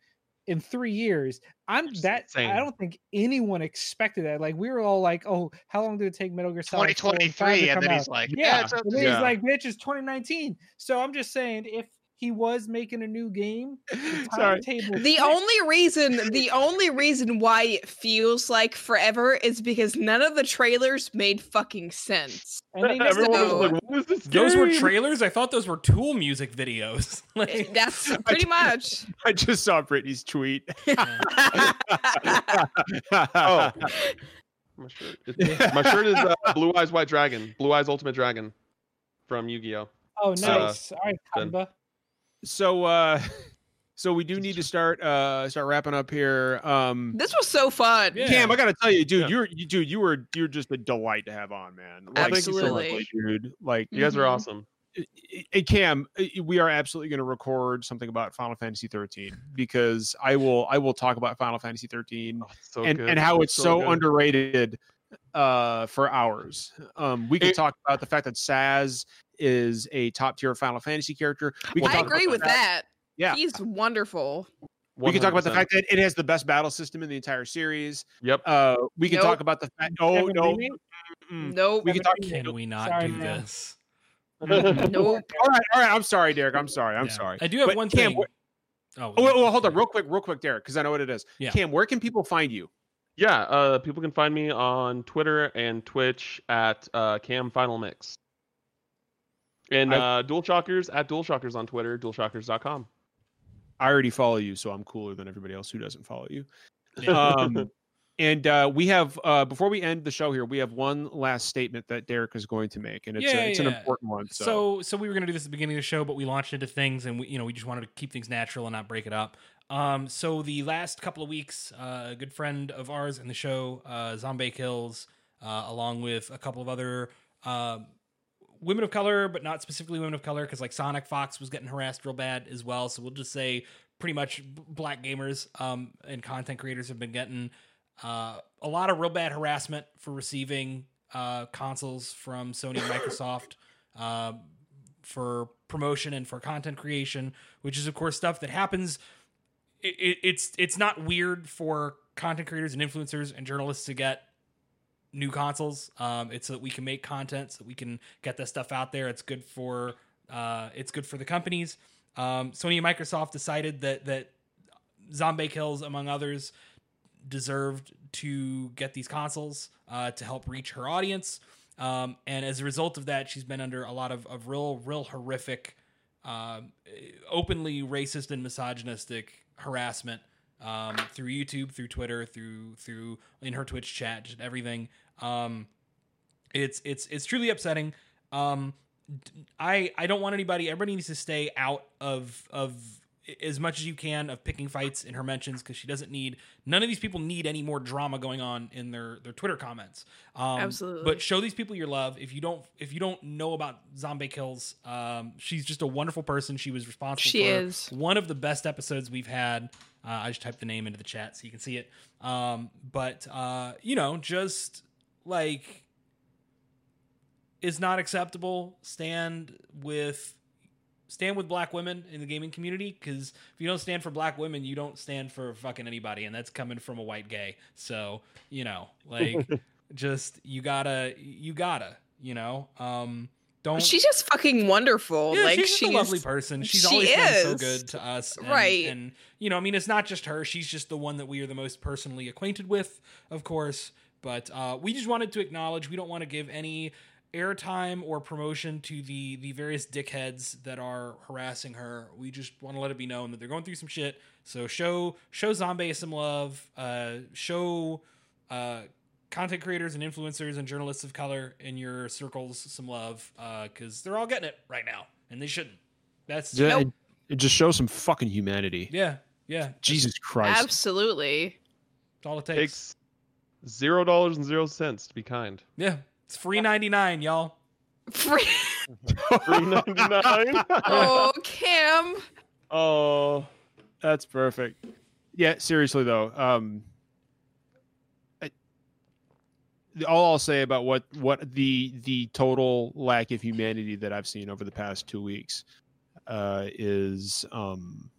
in three years. I'm Which that insane. I don't think anyone expected that. Like we were all like, "Oh, how long did it take Metal Gear Solid 4 and 5 to 2023, and come then out?" he's like, Yeah, yeah, it's and out then this he's Yeah. like, bitch, it's 2019. So I'm just saying, if he was making a new game, the Sorry. timetable. The only reason, the only reason why it feels like forever is because none of the trailers made fucking sense. and they never Everyone was So- like, "What is this?" Those were trailers. I thought those were Tool music videos. Like, That's pretty much. I just saw Brittany's tweet. Oh. My shirt. My shirt is uh, Blue Eyes White Dragon. Blue Eyes Ultimate Dragon from Yu-Gi-Oh. Oh, So, nice. All right, then- Kaiba. So uh so we do need to start uh start wrapping up here. Um This was so fun. Yeah. Cam, I gotta tell you, dude, Yeah. you're you, dude, you were you're just a delight to have on, man. Like, thank you so much. Absolutely. dude. Like, You guys are Mhm. awesome. hey, Cam, uh, we are absolutely going to record something about Final Fantasy 13 because I will I will talk about Final Fantasy 13 Oh, so and good. and how it's so, good. underrated uh for hours. Um we could It- talk about the fact that Sazh is a top tier Final Fantasy character. We can I agree with fact- that. Yeah. He's wonderful. We can talk about the fact that it has the best battle system in the entire series. Yep. Uh we can Nope. talk about the fact oh no, no. Remake? Nope. We can talk Can we not Sorry, do man. this? Nope. All right, all right. I'm sorry, Derek. I'm sorry. I'm Yeah. sorry. I do have But one Cam, thing. wh- Oh, Oh, wait, well, hold on, real quick, real quick, Derek, because I know what it is. Yeah. Cam, where can people find you? Yeah, uh, people can find me on Twitter and Twitch at uh, Cam Final Mix. And I- uh, DualShockers at DualShockers on Twitter, dualshockers.com. I already follow you, so I'm cooler than everybody else who doesn't follow you. Um, and uh, we have uh, before we end the show here, we have one last statement that Derek is going to make, and it's, Yeah, a, it's an important one. So, So, so we were gonna do this at the beginning of the show, but we launched into things, and we, you know, we just wanted to keep things natural and not break it up. Um, so the last couple of weeks, uh, a good friend of ours in the show, uh, Zombie Kills, uh, along with a couple of other uh, women of color, but not specifically women of color, because like SonicFox was getting harassed real bad as well. So we'll just say pretty much black gamers um, and content creators have been getting uh, a lot of real bad harassment for receiving uh, consoles from Sony and Microsoft uh, for promotion and for content creation, which is of course stuff that happens. It, it, it's it's not weird for content creators and influencers and journalists to get new consoles. Um, it's so that we can make content, so we can get this stuff out there. It's good for uh, it's good for the companies. Um, Sony and Microsoft decided that that Zombie Kills, among others, deserved to get these consoles uh, to help reach her audience. Um, and as a result of that, she's been under a lot of, of real, real horrific, um, openly racist and misogynistic harassment um, through YouTube, through Twitter, through through in her Twitch chat, just everything. Um, it's it's it's truly upsetting. Um, I I don't want anybody. Everybody needs to stay out of of as much as you can of picking fights in her mentions because she doesn't need none of these people need any more drama going on in their their Twitter comments. Um, Absolutely. But show these people your love. If you don't if you don't know about Zombie Kills, um, she's just a wonderful person. She was responsible She for is. one of the best episodes we've had. Uh, I just typed the name into the chat so you can see it. Um, but uh, you know, just like is not acceptable. Stand with stand with black women in the gaming community because if you don't stand for black women, you don't stand for fucking anybody, and that's coming from a white gay. So you know, like, just you gotta, you gotta, you know, um, don't. She's just fucking wonderful. Yeah, like she's, she's a lovely person. She's she always been so good to us, and, Right. And you know, I mean, it's not just her. She's just the one that we are the most personally acquainted with, of course. But uh, we just wanted to acknowledge. We don't want to give any airtime or promotion to the the various dickheads that are harassing her. We just want to let it be known that they're going through some shit. So show show Zombie some love. Uh, show uh, content creators and influencers and journalists of color in your circles some love because they're all getting it right now and they shouldn't. That's Yeah, Nope. it, it just shows some fucking humanity. yeah, yeah. Jesus Christ. absolutely. That's all it takes. Takes zero dollars and zero cents to be kind. Yeah, it's free ninety nine, y'all. Free- Three ninety nine. oh, Cam. Oh, that's perfect. Yeah, seriously though, um, I, all I'll say about what what the the total lack of humanity that I've seen over the past two weeks uh, is um,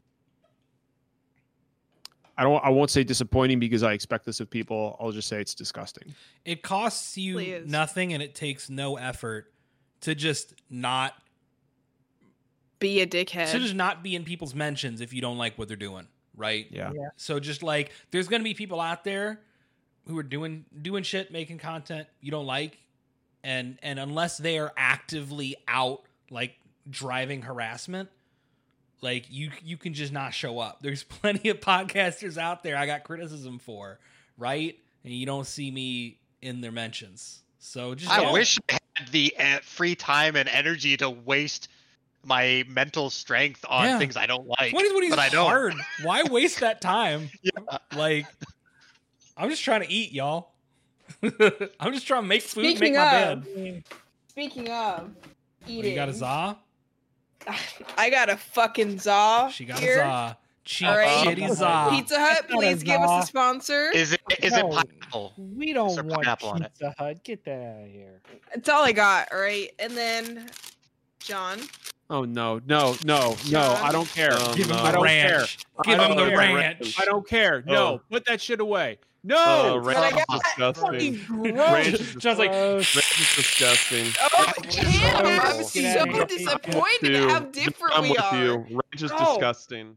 I don't I won't say disappointing because I expect this of people. I'll just say it's disgusting. It costs you Please. nothing and it takes no effort to just not Be a dickhead. to just not be in people's mentions if you don't like what they're doing, right? Yeah. Yeah. So just like there's gonna be people out there who are doing doing shit, making content you don't like, and and unless they are actively out like driving harassment, like you you can just not show up. There's plenty of podcasters out there I got criticism for, right? And you don't see me in their mentions. So just I don't. wish I had the uh, free time and energy to waste my mental strength on Yeah. things I don't like. 2020 is but I don't. hard. Why waste that time? Yeah. Like, I'm just trying to eat, y'all. I'm just trying to make food, Speaking make my of, bed. Speaking of Oh, eating, you got a za? I got a fucking za. She got here. a za. Cheap, All right. shitty za. Pizza Hut, please give us a sponsor. Is it is it No. pineapple? We don't want pineapple on it? Pizza Hut. Get that out of here. That's all I got. All right, and then John. Oh no, no, no, no! I don't care. Um, Give him no. the ranch. Give him the ranch. I don't care. No, Oh. put that shit away. No, uh, But I ranch is disgusting. fucking Ranch is, John's like, Gross. ranch is disgusting. Oh, damn! I'm so out of here. disappointed Dude, how different I'm we with are. you. Ranch is No. disgusting.